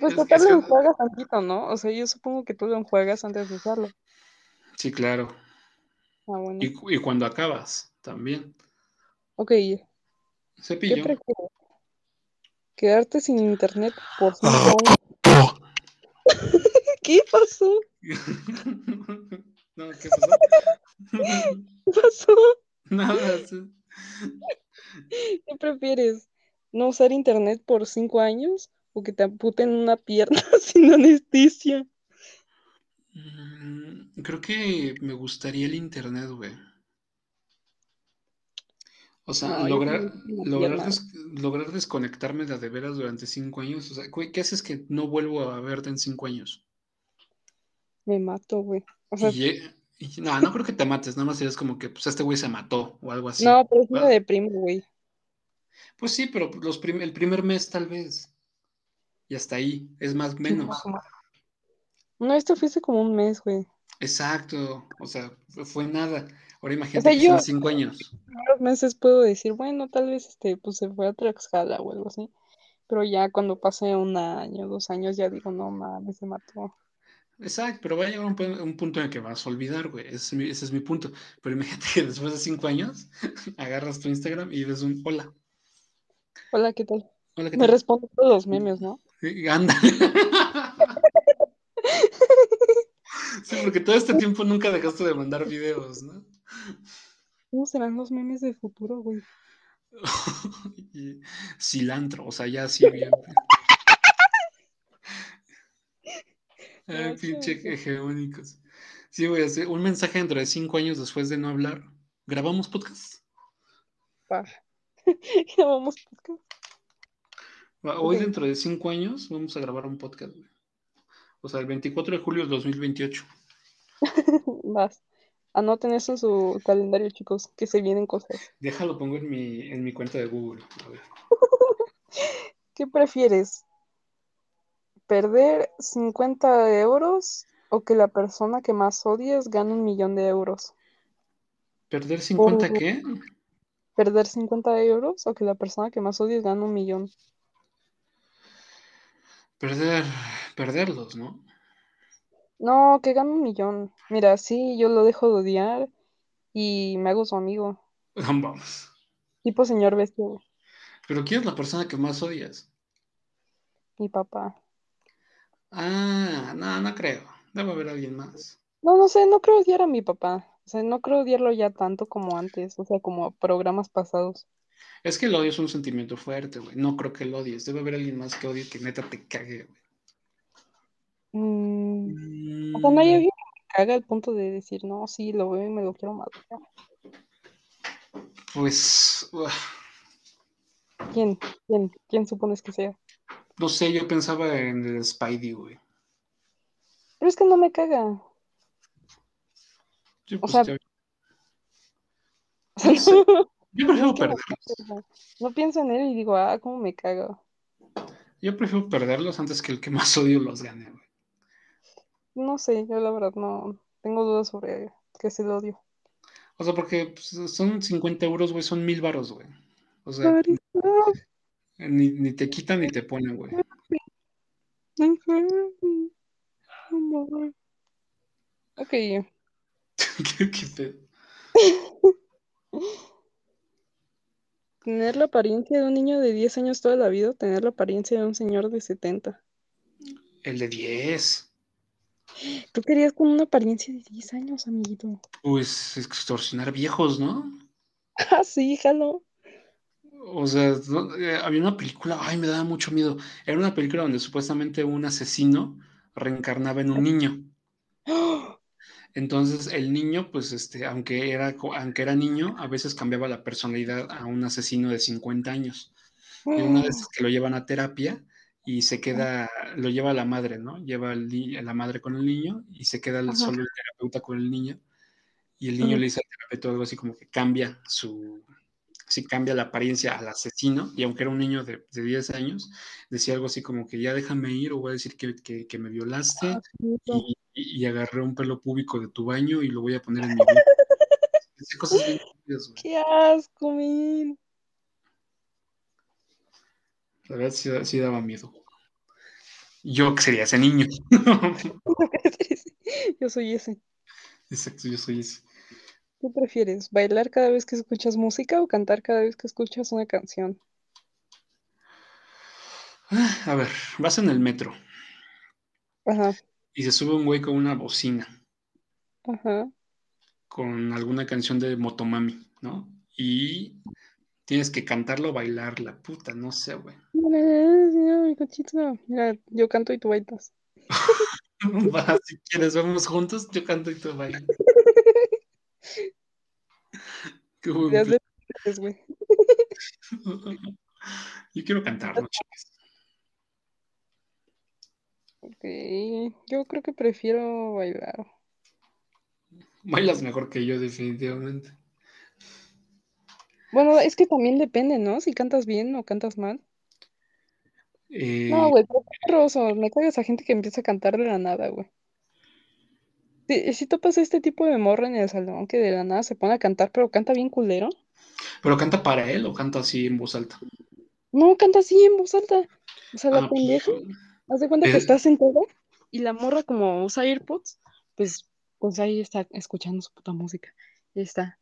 Pues Es- total es que- lo enjuagas tantito, ¿no? O sea, yo supongo que tú lo enjuagas antes de usarlo. Sí, claro. Ah, bueno. Y, cu- y cuando acabas, también. Ok, ¿qué Cepillo. prefieres? ¿Quedarte sin internet por cinco Ah. años? <laughs> ¿Qué pasó? <laughs> no, ¿qué pasó? <laughs> ¿Qué pasó? Nada. sí. ¿Qué prefieres? ¿No usar internet por cinco años o que te amputen una pierna sin anestesia? Mm, Creo que me gustaría el internet, güey. O sea, No, lograr, lograr, des- lograr desconectarme de de veras durante cinco años. O sea, ¿qué haces que no vuelvo a verte en cinco años? Me mato, güey. O sea, Y, no, no creo que te mates, nada más es como que pues este güey se mató o algo así. no, pero sí me Ah. deprimo, güey. Pues sí, pero los prim- el primer mes tal vez. Y hasta ahí, es más menos. No, esto hace como un mes, güey. Exacto, o sea, fue- nada. Ahora O imagínate sea, que yo cinco años. los meses puedo decir, bueno, tal vez este, pues se fue a Tlaxcala o algo así. Pero ya cuando pase un año, dos años, ya digo, no mames, se mató. Exacto, pero va a llegar un, pu- un punto en el que vas a olvidar, güey. Ese es mi, ese es mi punto. Pero imagínate que <laughs> después de cinco años <laughs> agarras tu Instagram y ves un hola. Hola, ¿qué tal? Hola, ¿qué Me tal? responden todos los memes, ¿no? <laughs> Ándale. Sí, porque todo este tiempo nunca dejaste de mandar videos, ¿no? ¿Cómo serán los memes del futuro, güey? <laughs> Cilantro, o sea, ya así bien. <laughs> Ay, pinche hegemónicos. Sí, voy a hacer un mensaje dentro de cinco años después de no hablar. ¿Grabamos podcast? <laughs> Grabamos podcast. Va, Hoy dentro de cinco años vamos a grabar un podcast, güey. O sea, el 24 de julio del 2028. <laughs> Vas. Anoten eso en su calendario, chicos, que se vienen cosas. Déjalo, pongo en mi, en mi cuenta de Google. A ver. <laughs> ¿Qué prefieres? ¿Perder 50 euros o que la persona que más odies gane un millón de euros? ¿Perder 50 Por- qué? ¿Perder 50 euros o que la persona que más odies gane un millón? Perder, perderlos, ¿no? No, que gane un millón. Mira, sí, yo lo dejo de odiar y me hago su amigo. <laughs> Vamos. Tipo señor bestia. Pero ¿quién es la persona que más odias? Mi papá. Ah, no, no creo. Debe haber alguien más. No, no sé, no creo odiar a mi papá. O sea, no creo odiarlo ya tanto como antes, o sea, como programas pasados. Es que el odio es un sentimiento fuerte, güey. No creo que lo odies. Debe haber alguien más que odie que neta te cague, güey. Mm, o sea, no hay alguien que me caga al punto de decir, no, sí, lo veo y me lo quiero matar. Pues, ¿Quién? ¿Quién? ¿Quién supones que sea? no sé, yo pensaba en el Spidey, güey. Pero es que no me caga. Yo, O pues, sea, ya- <laughs> o sea, no sé, no, yo prefiero perderlos. No pienso en él y digo, ah, cómo me caga. Yo prefiero perderlos antes que el que más odio los gane, güey. No sé, yo la verdad no tengo dudas sobre que es el odio. O sea, porque pues, son 50 euros, güey, son mil varos, güey. O sea, ni, ni te quitan ni te ponen, güey. Ok, <laughs> ¿Qué, qué? <laughs> tener la apariencia de un niño de 10 años toda la vida tener la apariencia de un señor de 70. El de 10. Tú querías con una apariencia de 10 años, amiguito. Pues extorsionar viejos, ¿no? Ah, sí, jalo. O sea, no- eh, había una película, ay, me daba mucho miedo. Era una película donde supuestamente un asesino reencarnaba en un niño. ¡Oh! Entonces el niño, pues, este, aunque era, aunque era niño, a veces cambiaba la personalidad a un asesino de 50 años. Y una vez que lo llevan a terapia y se queda, lo lleva la madre, ¿no? Lleva a la madre con el niño y se queda el- solo el terapeuta con el niño. Y el niño le dice al terapeuta algo así como que cambia su, sí cambia la apariencia al asesino. Y aunque era un niño de, de 10 años, decía algo así como que ya déjame ir o voy a decir que, que- que me violaste Ah, y, y- y agarré un pelo púbico de tu baño y lo voy a poner en mi <laughs> cosas bien güey. ¡Qué asco, min! La verdad sí, sí daba miedo. Yo que sería ese niño. <laughs> Yo soy ese. Exacto, yo soy ese. ¿Qué prefieres? ¿Bailar cada vez que escuchas música o cantar cada vez que escuchas una canción? Ah, A ver, vas en el metro Ajá, y se sube un güey con una bocina, ajá. con alguna canción de Motomami, ¿no? Y tienes que cantarlo o bailarla, puta, no sé, güey. Mi cochito. Mira, yo canto y tú bailas. <laughs> Va, si quieres, vamos juntos, yo canto y tú bailas. <laughs> Qué buen plan. <laughs> Yo quiero cantarlo, chicas. Ok, yo creo que prefiero bailar. Bailas mejor que yo, definitivamente. Bueno, es que también depende, ¿no? Si cantas bien o cantas mal. Eh, No, güey, perroso. Me caga esa gente que empieza a cantar de la nada, güey. Si, si topas este tipo de morra en el salón que de la nada se pone a cantar, pero canta bien culero. ¿Pero canta para él o canta así en voz alta? No, canta así en voz alta. O sea, la Ah, pues, pendeja, haz de cuenta que Eh. está sentada y la morra como usa AirPods, pues, pues ahí está escuchando su puta música. Y está.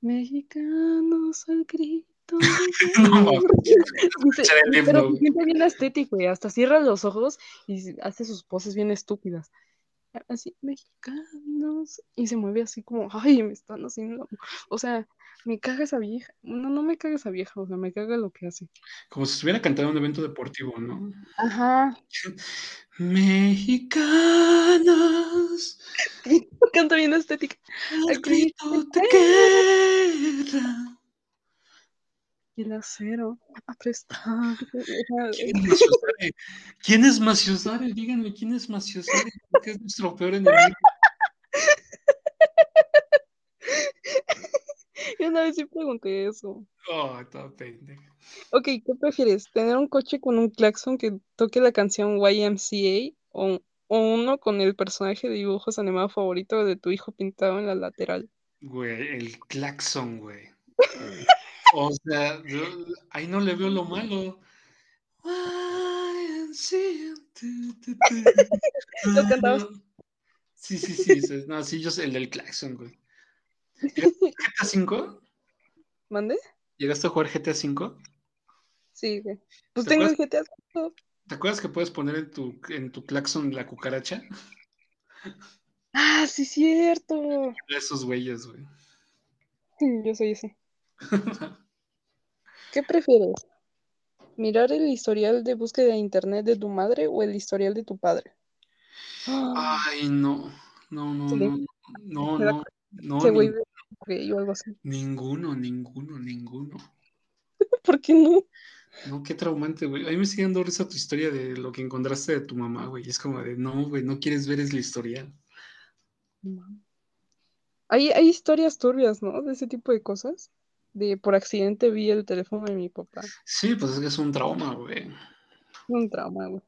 Mexicanos al grito de No, guerra". <laughs> <laughs> Dice- escuchar el himno, pero siente bien estético y hasta cierra los ojos y hace sus poses bien estúpidas. Así, mexicanos. Y se mueve así como, ay, me están haciendo. O sea, me caga esa vieja. No, no me caga esa vieja, o sea, me caga lo que hace. Como si estuviera cantando en un evento deportivo, ¿no? Ajá. <laughs> Mexicanos, <laughs> Canta bien estética. Aquí grito <laughs> de guerra. Y el acero sea, ¿Quién es Maciosare? ¿Quién es Maciosare? Díganme, ¿quién es Maciosare? Porque es nuestro peor enemigo. yo una vez sí pregunté eso. Oh, está pendejo. Ok, ¿qué prefieres? ¿Tener un coche con un claxon que toque la canción YMCA o, o uno con el personaje de dibujos animado favorito de tu hijo pintado en la lateral? Güey, el claxon, güey. O sea, yo- ahí no le veo lo malo. <laughs> ¿Lo cantabas? Sí, sí, sí. No, sí, yo sé el del claxon, güey. ¿GTA 5? ¿Mande? ¿Llegaste a jugar GTA 5? Sí, güey. Pues ¿Te tengo el? GTA. V. ¿Te acuerdas que puedes poner en tu, en tu claxon la cucaracha? Ah, sí, cierto. Esos güeyes, güey. Yo soy ese. ¿Qué prefieres? ¿Mirar el historial de búsqueda de internet de tu madre o el historial de tu padre? Ah, Ay, no. No, no, no. No, da no. No, ese güey o algo así. ninguno, ninguno, ninguno. <laughs> ¿Por qué no? No, qué traumante, güey. A mí me sigue dando risa tu historia de lo que encontraste de tu mamá, güey. Es como de, no, güey, no quieres ver es la historial. Hay, hay historias turbias, ¿no? De ese tipo de cosas. De por accidente vi el teléfono de mi papá. Sí, pues es que es un trauma, güey. Un trauma, güey.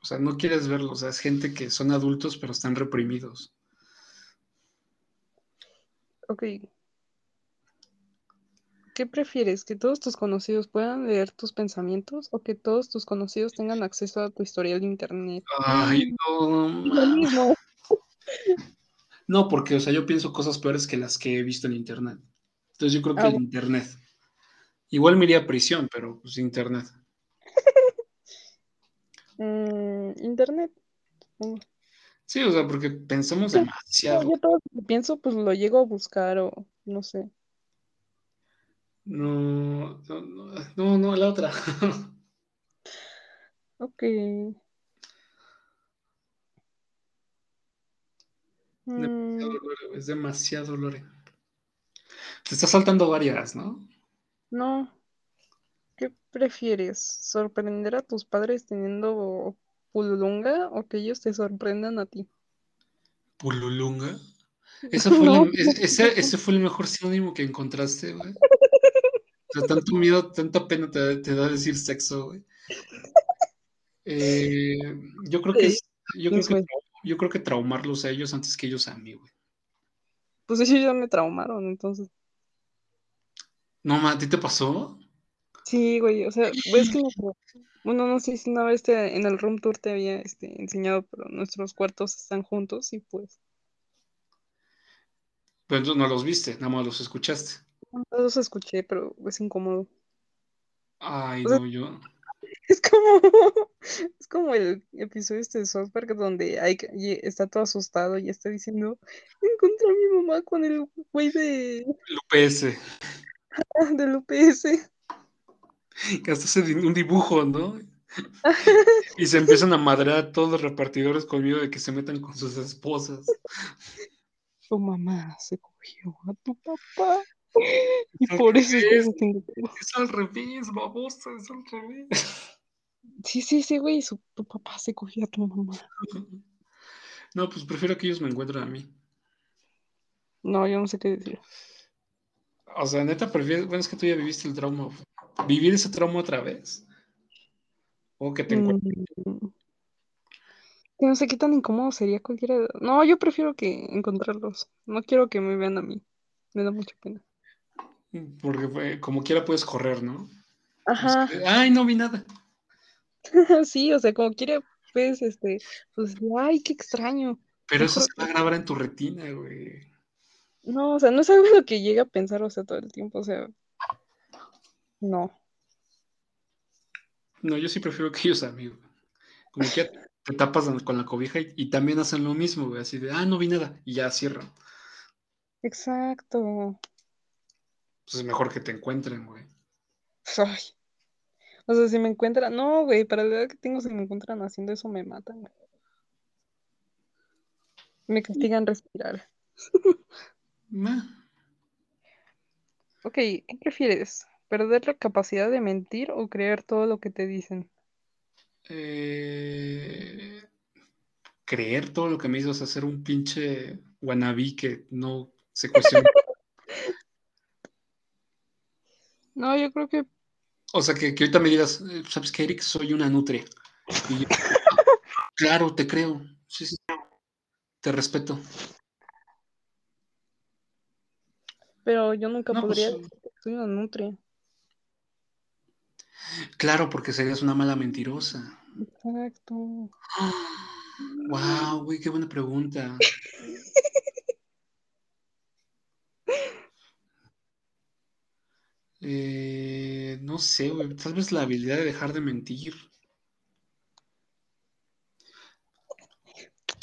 O sea, no quieres verlo. O sea, es gente que son adultos, pero están reprimidos. Ok. ¿Qué prefieres? ¿Que todos tus conocidos puedan leer tus pensamientos o que todos tus conocidos tengan acceso a tu historial de internet? Ay, no. Lo mismo. <laughs> No, porque, o sea, yo pienso cosas peores que las que he visto en internet. Entonces yo creo que Ah, el internet. Igual me iría a prisión, pero pues internet. <laughs> Mm, internet. Sí, o sea, porque pensamos Sí, demasiado. Yo, todo lo que pienso, pues lo llego a buscar o no sé. No, no, no, no, la otra. <laughs> Ok. Demasiado Mm, Lore, es demasiado Lore. Te está saltando varias, ¿no? no. ¿Qué prefieres? ¿Sorprender a tus padres teniendo pululunga o que ellos te sorprendan a ti? Pululunga. <laughs> Fue No. ese, ese fue el mejor sinónimo que encontraste, güey. O sea, tanto miedo, tanta pena te, da- te da decir sexo, güey. Eh, yo creo que yo creo que, yo creo que traumarlos a ellos antes que ellos a mí, güey. Pues ellos ya me traumaron, entonces. No, ma, ¿a ti te pasó? Sí, güey, o sea, ves que bueno, no sé si una vez te- en el room tour te había este, enseñado, pero nuestros cuartos están juntos y pues Pero entonces no los viste, nada más los escuchaste. no los escuché, pero es incómodo. Ay, O sea- no, yo. <laughs> Es como, <laughs> es como el episodio este de South Park donde hay, está todo asustado y está diciendo, encontré a mi mamá con el güey de, El UPS. <laughs> del UPS. Que hasta hace un dibujo, ¿no? <laughs> Y se empiezan a madrear a todos los repartidores con miedo de que se metan con sus esposas. Tu mamá se cogió a tu papá. <laughs> Y Al por eso es al revés, babosa, es al revés. Sí, sí, sí, güey, su, tu papá se cogió a tu mamá. <laughs> No, pues prefiero que ellos me encuentren a mí. No, yo no sé qué decir. O sea, neta, prefieres. Bueno, es que tú ya viviste el trauma. ¿Vivir ese trauma otra vez? O que te encuentres. Mm, que no sé qué tan incómodo sería cualquiera. No, yo prefiero que encontrarlos. No quiero que me vean a mí. Me da mucha pena. Porque fue- como quiera puedes correr, ¿no? Ajá, Ay, no vi nada. <laughs> sí, o sea, como quiera, pues, este, pues, ay, qué extraño. Pero eso se va a grabar en tu retina, güey. No, o sea, no es algo lo que llega a pensar, o sea, todo el tiempo, o sea, no. No, yo sí prefiero que ellos, amigo. Como que te tapas con la cobija y, y también hacen lo mismo, güey. Así de, ah, no vi nada. Y ya cierran. Exacto. Pues es mejor que te encuentren, güey. Ay. O sea, si me encuentran, no, güey, para la edad que tengo, si me encuentran haciendo eso, me matan, güey. Me castigan respirar. Ok, ¿qué prefieres? ¿Perder la capacidad de mentir o creer todo lo que te dicen? eh, creer todo lo que me hizo o sea, ser un pinche wannabe que no se cuestiona. <laughs> No, yo creo que o sea, que, que ahorita me digas, eh, ¿sabes qué, Eric? Soy una nutria. Y yo, <laughs> claro, te creo. Sí, sí. Te respeto. Pero yo nunca No, pues, podría decir que soy una nutria. Claro, porque serías una mala mentirosa. Exacto. Wow, güey, qué buena pregunta. Eh, no sé, güey, tal vez la habilidad de dejar de mentir.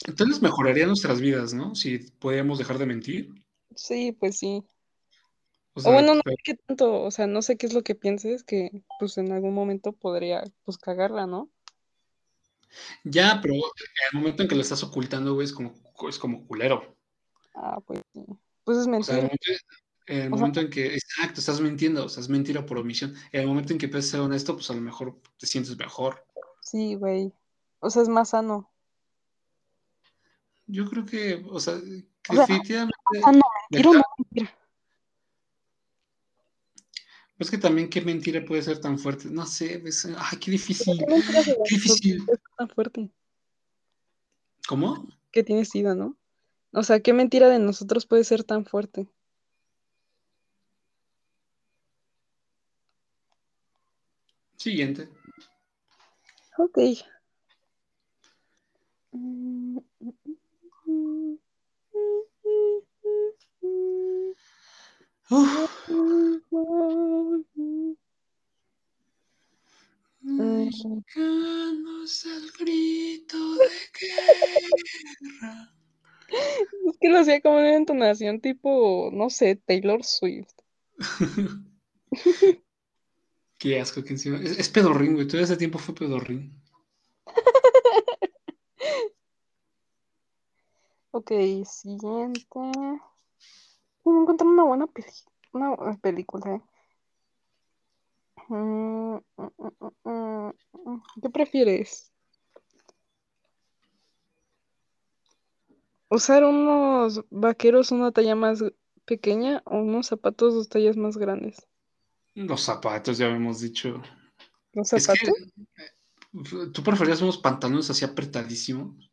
Entonces mejoraría nuestras vidas, ¿no? Si podíamos dejar de mentir. Sí, pues sí. O O sea, bueno, no sé qué tanto, o sea, no sé qué es lo que pienses que pues en algún momento podría pues cagarla, ¿no? ya, pero en el momento en que lo estás ocultando, güey, es como, es como culero. Ah, pues sí. Pues es O sea, en el mentira. momento, el O sea- momento en que, exacto, estás mintiendo, o sea, es mentira por omisión. En el momento en que empiezas a ser honesto, pues a lo mejor te sientes mejor. Sí, güey. O sea, es más sano. Yo creo que, o sea, O sea, definitivamente. Sano, mentir no mentir. Es que también qué mentira puede ser tan fuerte. No sé, es- ay, qué difícil. ¿Qué Qué difícil. tan fuerte ¿Cómo? que tiene sida, ¿no? O sea, ¿qué mentira de nosotros puede ser tan fuerte? Siguiente. Ok. Mm, mm, mm, Mexicanos al grito de guerra. Es que lo hacía como una entonación tipo, no sé, Taylor Swift. <laughs> Qué asco que encima. Es, es pedorrín, güey. Todo ese tiempo fue pedorrín. <laughs> Ok, siguiente. No encuentro una buena peli- una buena película, ¿eh? Mm, mm, mm. ¿Qué prefieres? ¿Usar unos vaqueros una talla más pequeña o unos zapatos dos tallas más grandes? Los zapatos, ya habíamos dicho. ¿Los Es que zapatos? eh, tú preferías unos pantalones así apretadísimos.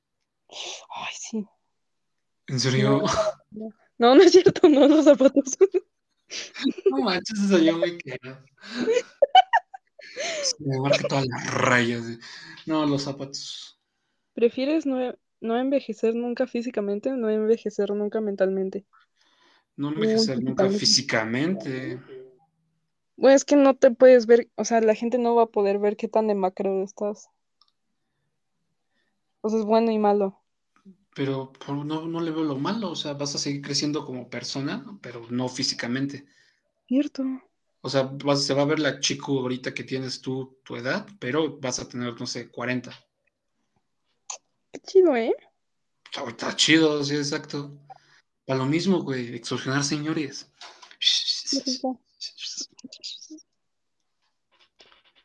Ay, sí. ¿En serio? No, no es cierto, no, los zapatos. No manches, esa yo me quedo. Se me marca todas las rayas. No, los zapatos. ¿Prefieres no, no envejecer nunca físicamente o no envejecer nunca mentalmente? No envejecer nunca físicamente. Bueno, es que no te puedes ver, o sea, la gente no va a poder ver qué tan demacrado estás. O sea, es bueno y malo. Pero por- no, no le veo lo malo. O sea, vas a seguir creciendo como persona, pero no físicamente. Cierto. O sea, vas- se va a ver la chico ahorita que tienes tú tu edad, pero vas a tener, no sé, 40. Qué chido, ¿eh? Está, está chido, sí, exacto. Para lo mismo, güey, extorsionar señores. <laughs>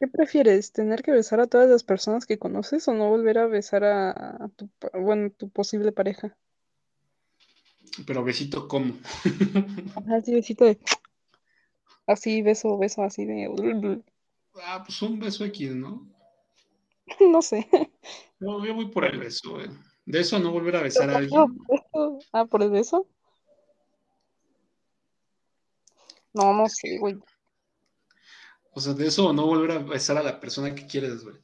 Qué rico. ¿Qué prefieres? ¿Tener que besar a todas las personas que conoces o no volver a besar a, a tu, bueno, tu posible pareja? Pero besito, ¿cómo? <laughs> Ajá, sí, besito de... Así, beso, beso, así de. Ah, pues un beso X, ¿no? <laughs> No sé. No, yo voy por el beso, güey. De eso no volver a besar a alguien. Ah, ¿por el beso? No, no sé, güey. O sea, de eso no volver a besar a la persona que quieres, güey.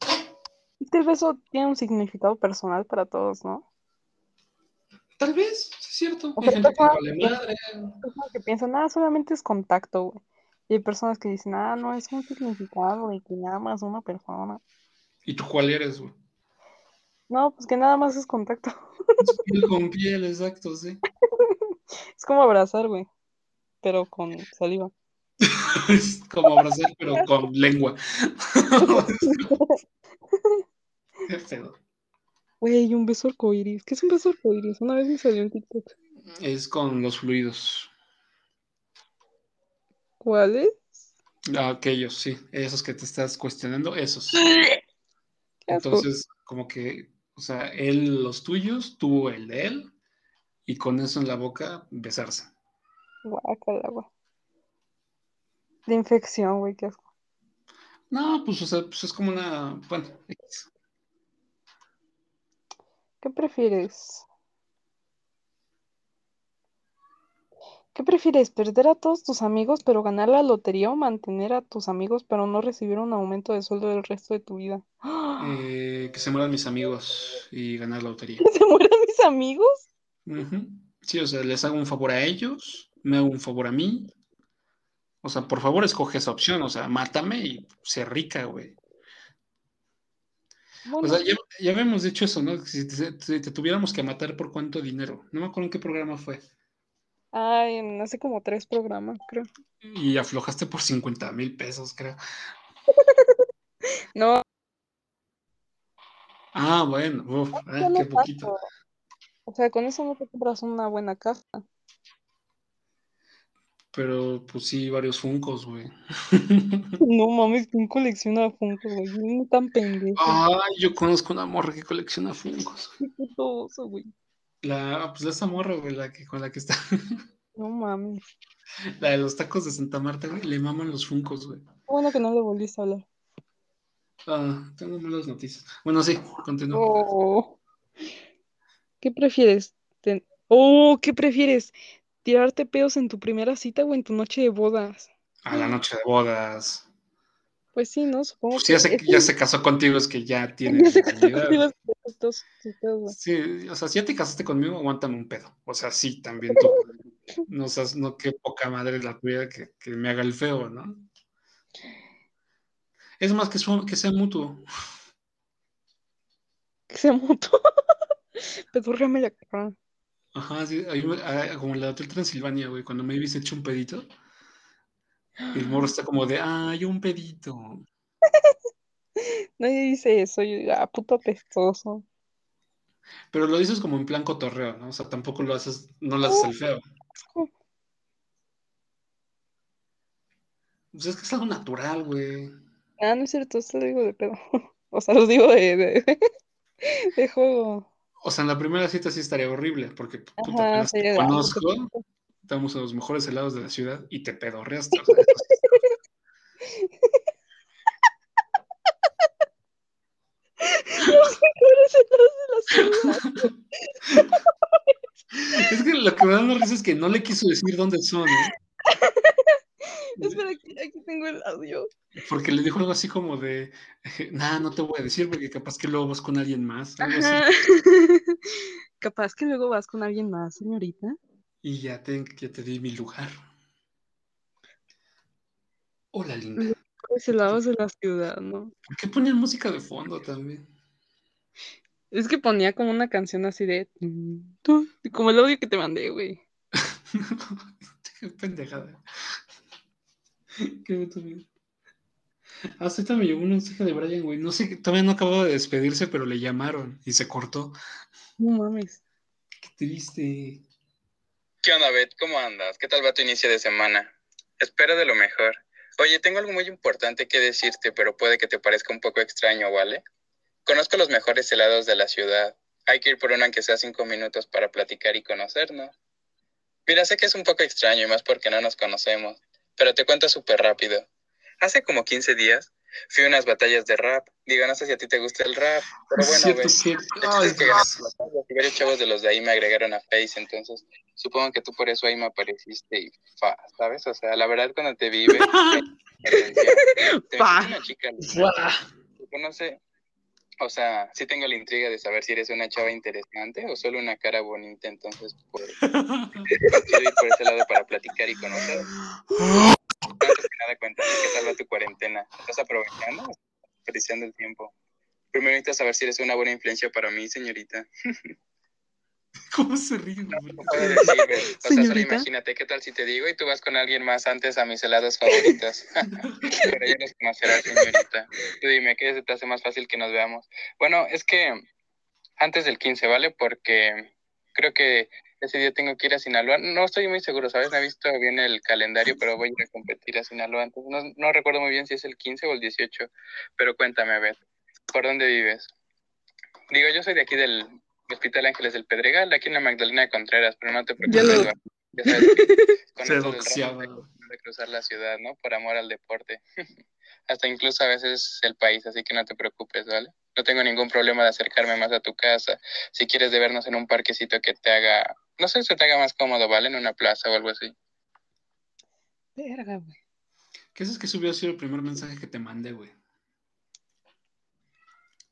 Es que el beso tiene un significado personal para todos, ¿no? Tal vez, es cierto. O Hay sea, gente que vale que- madre. personas que piensan, ah, solamente es contacto, güey. Y hay personas que dicen, ah, no, es un significado de que amas a una persona. ¿Y tú cuál eres, güey? No, pues que nada más es contacto. Es piel con piel, exacto, sí. <laughs> Es como abrazar, güey. Pero con saliva. Es <laughs> como abrazar, pero <laughs> con lengua. <laughs> Qué pedo. Güey, un beso arcoíris. ¿Qué es un beso arcoíris? Una vez me salió en TikTok. Es con los fluidos. ¿Cuál es? Ah, Aquellos, sí. Esos que te estás cuestionando, esos. Entonces, como que, o sea, él los tuyos, tú el de él, y con eso en la boca besarse. Guácala, güey. De infección, güey, qué asco. No, pues, o sea, pues es como una. Bueno. ¿Qué prefieres? ¿Qué prefieres? ¿Perder a todos tus amigos pero ganar la lotería o mantener a tus amigos pero no recibir un aumento de sueldo el resto de tu vida? Eh, que se mueran mis amigos y ganar la lotería. ¿Se mueran mis amigos? Sí, o sea, les hago un favor a ellos, me hago un favor a mí. O sea, por favor, escoge esa opción. O sea, mátame y sé rica, güey. O sea, ya, ya habíamos dicho eso, ¿no? Si te, si te tuviéramos que matar por cuánto dinero. No me acuerdo en qué programa fue. ay, en hace como tres programas, creo. Y aflojaste por 50 mil pesos, creo. <laughs> No, Ah, bueno, uf, ah, ya no qué poquito. O sea, con eso no te compras una buena casa. Pero pues sí, varios funcos, güey. <laughs> No mames, ¿quién colecciona Funko, güey? No tan pendejo. Ay, yo conozco una morra que colecciona funcos. Qué puto oso, güey. La, pues esa morra, güey, la que con la que está. <laughs> No mames. La de los tacos de Santa Marta, güey, le maman los funcos, güey. Bueno que no le volviste a hablar. Ah, tengo malas noticias. Bueno, sí, continúa. Oh. ¿Qué prefieres? Ten- Oh, ¿qué prefieres? ¿Tirarte pedos en tu primera cita o en tu noche de bodas? A la noche de bodas. Pues sí, ¿no? Supongo Pues que ya se, ya se casó contigo, es que ya <laughs> tiene ya se casó contigo, estos-. Sí, o sea, si ya te casaste conmigo, aguántame un pedo. O sea, sí, también tú. <laughs> No seas, no, qué poca madre la tuya que, que me haga el feo, ¿no? Es más que, su- que sea mutuo. Que se mutuo. <laughs> Pedúrrame la cara. Ajá, sí, ahí ah, como en la Hotel Transilvania, güey, cuando me habéis hecho un pedito, el morro está como de, ay, un pedito. <laughs> Nadie dice eso. Yo digo, ah, puto apestoso. Pero lo dices como en plan cotorreo, ¿no? O sea, tampoco lo haces, no lo haces el feo. <laughs> Pues es que es algo natural, güey. Ah, no es cierto, eso lo digo de pedo. <laughs> O sea, lo digo de, de, de juego. O sea, en la primera cita sí estaría horrible, porque Ajá, apenas te de, ah, conozco, puto- estamos en los mejores helados de la ciudad y te pedorreaste. o sea, eso sí. Mejores helados de la <laughs> ciudad. Es que lo que me da más risa es que no le quiso decir dónde son, ¿eh? <laughs> <laughs> Espera, aquí, aquí tengo el audio. Porque le dijo algo así como de, <laughs> nada, no te voy a decir porque capaz que luego vas con alguien más, algo así. <laughs> Capaz que luego vas con alguien más, señorita. Y ya te, ya te di mi lugar. Hola, linda. Mejores helados de la ciudad, ¿no? ¿Por qué ponían música de fondo también? Es que ponía como una canción así de... Como el audio que te mandé, güey. Qué pendejada. <laughs> Qué bonito, amigo. Ah, ahorita me llegó un mensaje de Brian, güey. No sé, todavía no acababa de despedirse, pero le llamaron y se cortó. No mames. Qué triste. ¿Qué onda, Bet? ¿Cómo andas? ¿Qué tal va tu inicio de semana? Espero de lo mejor. Oye, tengo algo muy importante que decirte, pero puede que te parezca un poco extraño, ¿vale? Conozco los mejores helados de la ciudad. Hay que ir por uno aunque sea cinco minutos para platicar y conocernos. Mira, sé que es un poco extraño y más porque no nos conocemos, pero te cuento súper rápido. Hace como 15 días fui a unas batallas de rap. Digo, no sé si a ti te gusta el rap, pero bueno, Cierto, güey. cierto. Ay, es que batallas y varios chavos de los de ahí me agregaron a Face, entonces supongo que tú por eso ahí me apareciste y fa, ¿sabes? O sea, la verdad cuando te vi. <laughs> Te me Fa. hiciste una chica no sé, o sea, sí tengo la intriga de saber si eres una chava interesante o solo una cara bonita, entonces <laughs> por, quiero ir por ese lado para platicar y conocer. Antes que nada, cuéntame, ¿qué tal va tu cuarentena? ¿Estás aprovechando o estás desperdiciando el tiempo? Primero necesito saber si eres una buena influencia para mí, señorita. <laughs> <laughs> ¿Cómo se ríe? güey? No puedo decir, güey. O sea, solo imagínate qué tal si te digo y tú vas con alguien más antes a mis helados favoritos. <laughs> Pero ya nos conocerás, señorita. Tú dime, ¿qué se te hace más fácil que nos veamos? Bueno, es que antes del 15, ¿vale? Porque creo que ese día tengo que ir a Sinaloa. No estoy muy seguro, ¿sabes? No he visto bien el calendario, pero voy a ir a competir a Sinaloa. Entonces, no, no recuerdo muy bien si es el 15 o el 18. Pero cuéntame, a ver, ¿por dónde vives? Digo, yo soy de aquí del Hospital Ángeles del Pedregal, aquí en la Magdalena de Contreras, pero no te Ya preocupes, lo- Eduardo. Ya sabes que con Se tengo que cruzar la ciudad, ¿no? Por amor al deporte. <laughs> Hasta incluso a veces el país, así que no te preocupes, ¿vale? No tengo ningún problema de acercarme más a tu casa. Si quieres de vernos en un parquecito que te haga, no sé, se te haga más cómodo, ¿vale? En una plaza o algo así. Verga, güey. ¿Qué haces que ese hubiera sido el primer mensaje que te mandé, güey?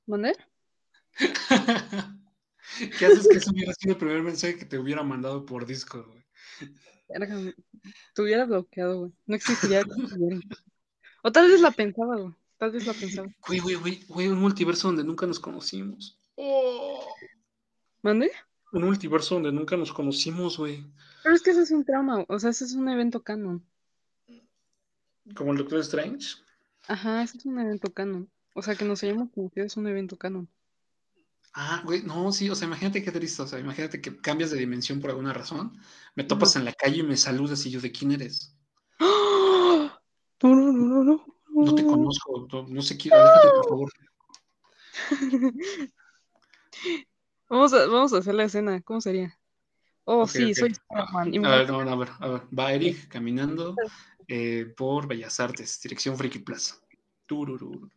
¿Mandé? <laughs> ¿Qué haces que ese hubiera sido el primer mensaje que te hubiera mandado por Discord, güey? Te hubiera bloqueado, güey. No existiría. O tal vez la pensaba, güey. Tal vez la pensaba. Güey, güey, güey, güey, un multiverso donde nunca nos conocimos. ¿Mandé? Un multiverso donde nunca nos conocimos, güey. Pero es que ese es un trauma. O sea, ese es un evento canon. Como el Doctor Strange. Ajá, ese es un evento canon. O sea, que nos hayamos conocido es un evento canon. Ah, güey, no, sí, o sea, imagínate qué triste, o sea, imagínate que cambias de dimensión por alguna razón, me topas en la calle y me saludas y yo, ¿de quién eres? ¡Ah! No, no, no, no, no. No te conozco, no, no sé quién, aléjate, por favor. <laughs> Vamos a, vamos a hacer la escena. ¿Cómo sería? Oh, sí, soy me- A ver, no, no, a ver, a ver, va Eric caminando eh, por Bellas Artes, dirección Friki Plaza. Tururú.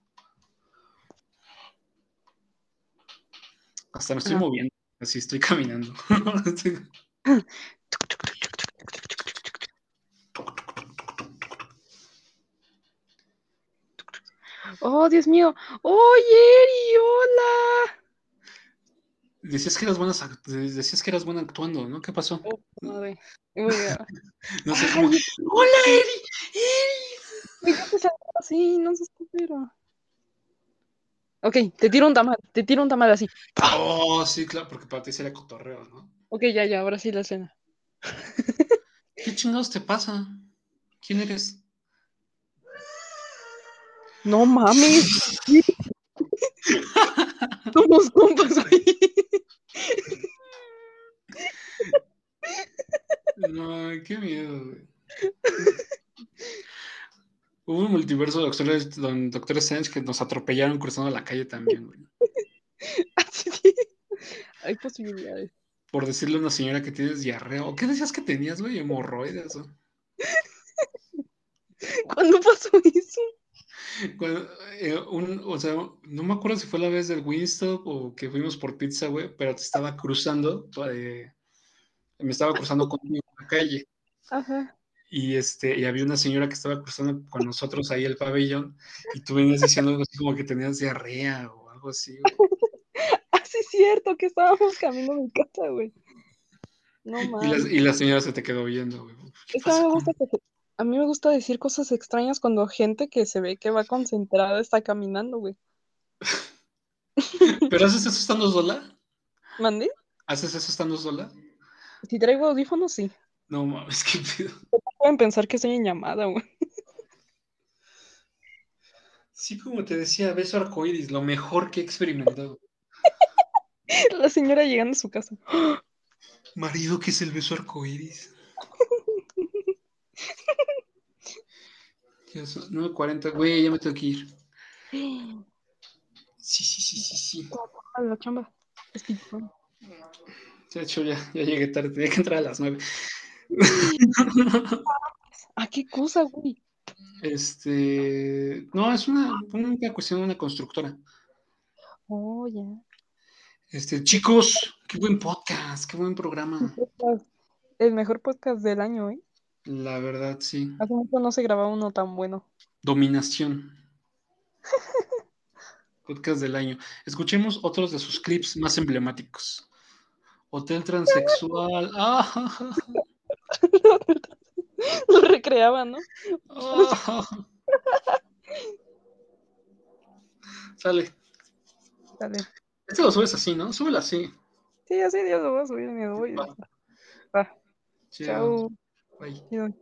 Hasta me estoy Ajá. moviendo, así estoy caminando. <laughs> Oh, Dios mío. Oye, Eri, hola. Decías que eras buena, decías que eras buena actuando, ¿no? ¿Qué pasó? Oh, madre. <laughs> No sé cómo. ¡Hola, Eri! Te salió así, no seas pero. Ok, te tiro un tamal, te tiro un tamal así. Oh, sí, claro, porque para ti sería cotorreo, ¿no? Ok, ya, ya, ahora sí la escena. <laughs> ¿Qué chingados te pasa? ¿Quién eres? No mames. <laughs> Somos compas hoy. No, qué miedo, güey. <laughs> Hubo un multiverso de Doctor, don Doctor Strange que nos atropellaron cruzando la calle también, güey. <laughs> Sí. Hay posibilidades. Por decirle a una señora que tienes diarrea. ¿O qué decías que tenías, güey? Hemorroides. o- <laughs> ¿Cuándo pasó eso? Cuando, eh, un- o sea, no me acuerdo si fue la vez del Winstop o que fuimos por pizza, güey, pero te estaba cruzando, eh, me estaba cruzando conmigo en la calle. Ajá. Y, este, y había una señora que estaba cruzando con nosotros ahí el pabellón y tú venías diciendo algo así como que tenías diarrea o algo así. güey. <laughs> Ah, sí, es cierto que estábamos camino a mi casa, güey. No mames. y la señora se te quedó viendo, güey. ¿Qué Es que a mí me gusta que a mí me gusta decir cosas extrañas cuando gente que se ve que va concentrada está caminando, güey. <laughs> ¿Pero haces eso estando sola? ¿Mandé? ¿Haces eso estando sola? Si traigo audífonos, sí. No mames, <laughs> qué pedo. Pueden pensar que estoy en llamada, güey. Sí, como te decía, beso arcoíris, lo mejor que he experimentado. <laughs> La señora llegando a su casa. Marido, ¿qué es el beso arcoíris? Ya son 9.40, güey, ya me tengo que ir. <gasps> Sí, sí, sí, sí, sí. La chamba. Es que- De hecho, ya, ya llegué tarde, tenía que entrar a las 9. ¿A <laughs> qué cosa, güey? Este, no, es una, una cuestión de una constructora. Oh, ya. Este, chicos, qué buen podcast, qué buen programa. El mejor podcast del año, ¿eh? La verdad, sí. Hace mucho no se grababa uno tan bueno. Dominación. <laughs> Podcast del año. Escuchemos otros de sus clips más emblemáticos. Hotel transexual. <laughs> Ah, Lo recreaban, ¿no? ah. Sale. Dale. Este lo subes así, ¿no? Súbelo así. Sí, así ya lo voy a subir, voy. Va. Va, chao. Bye.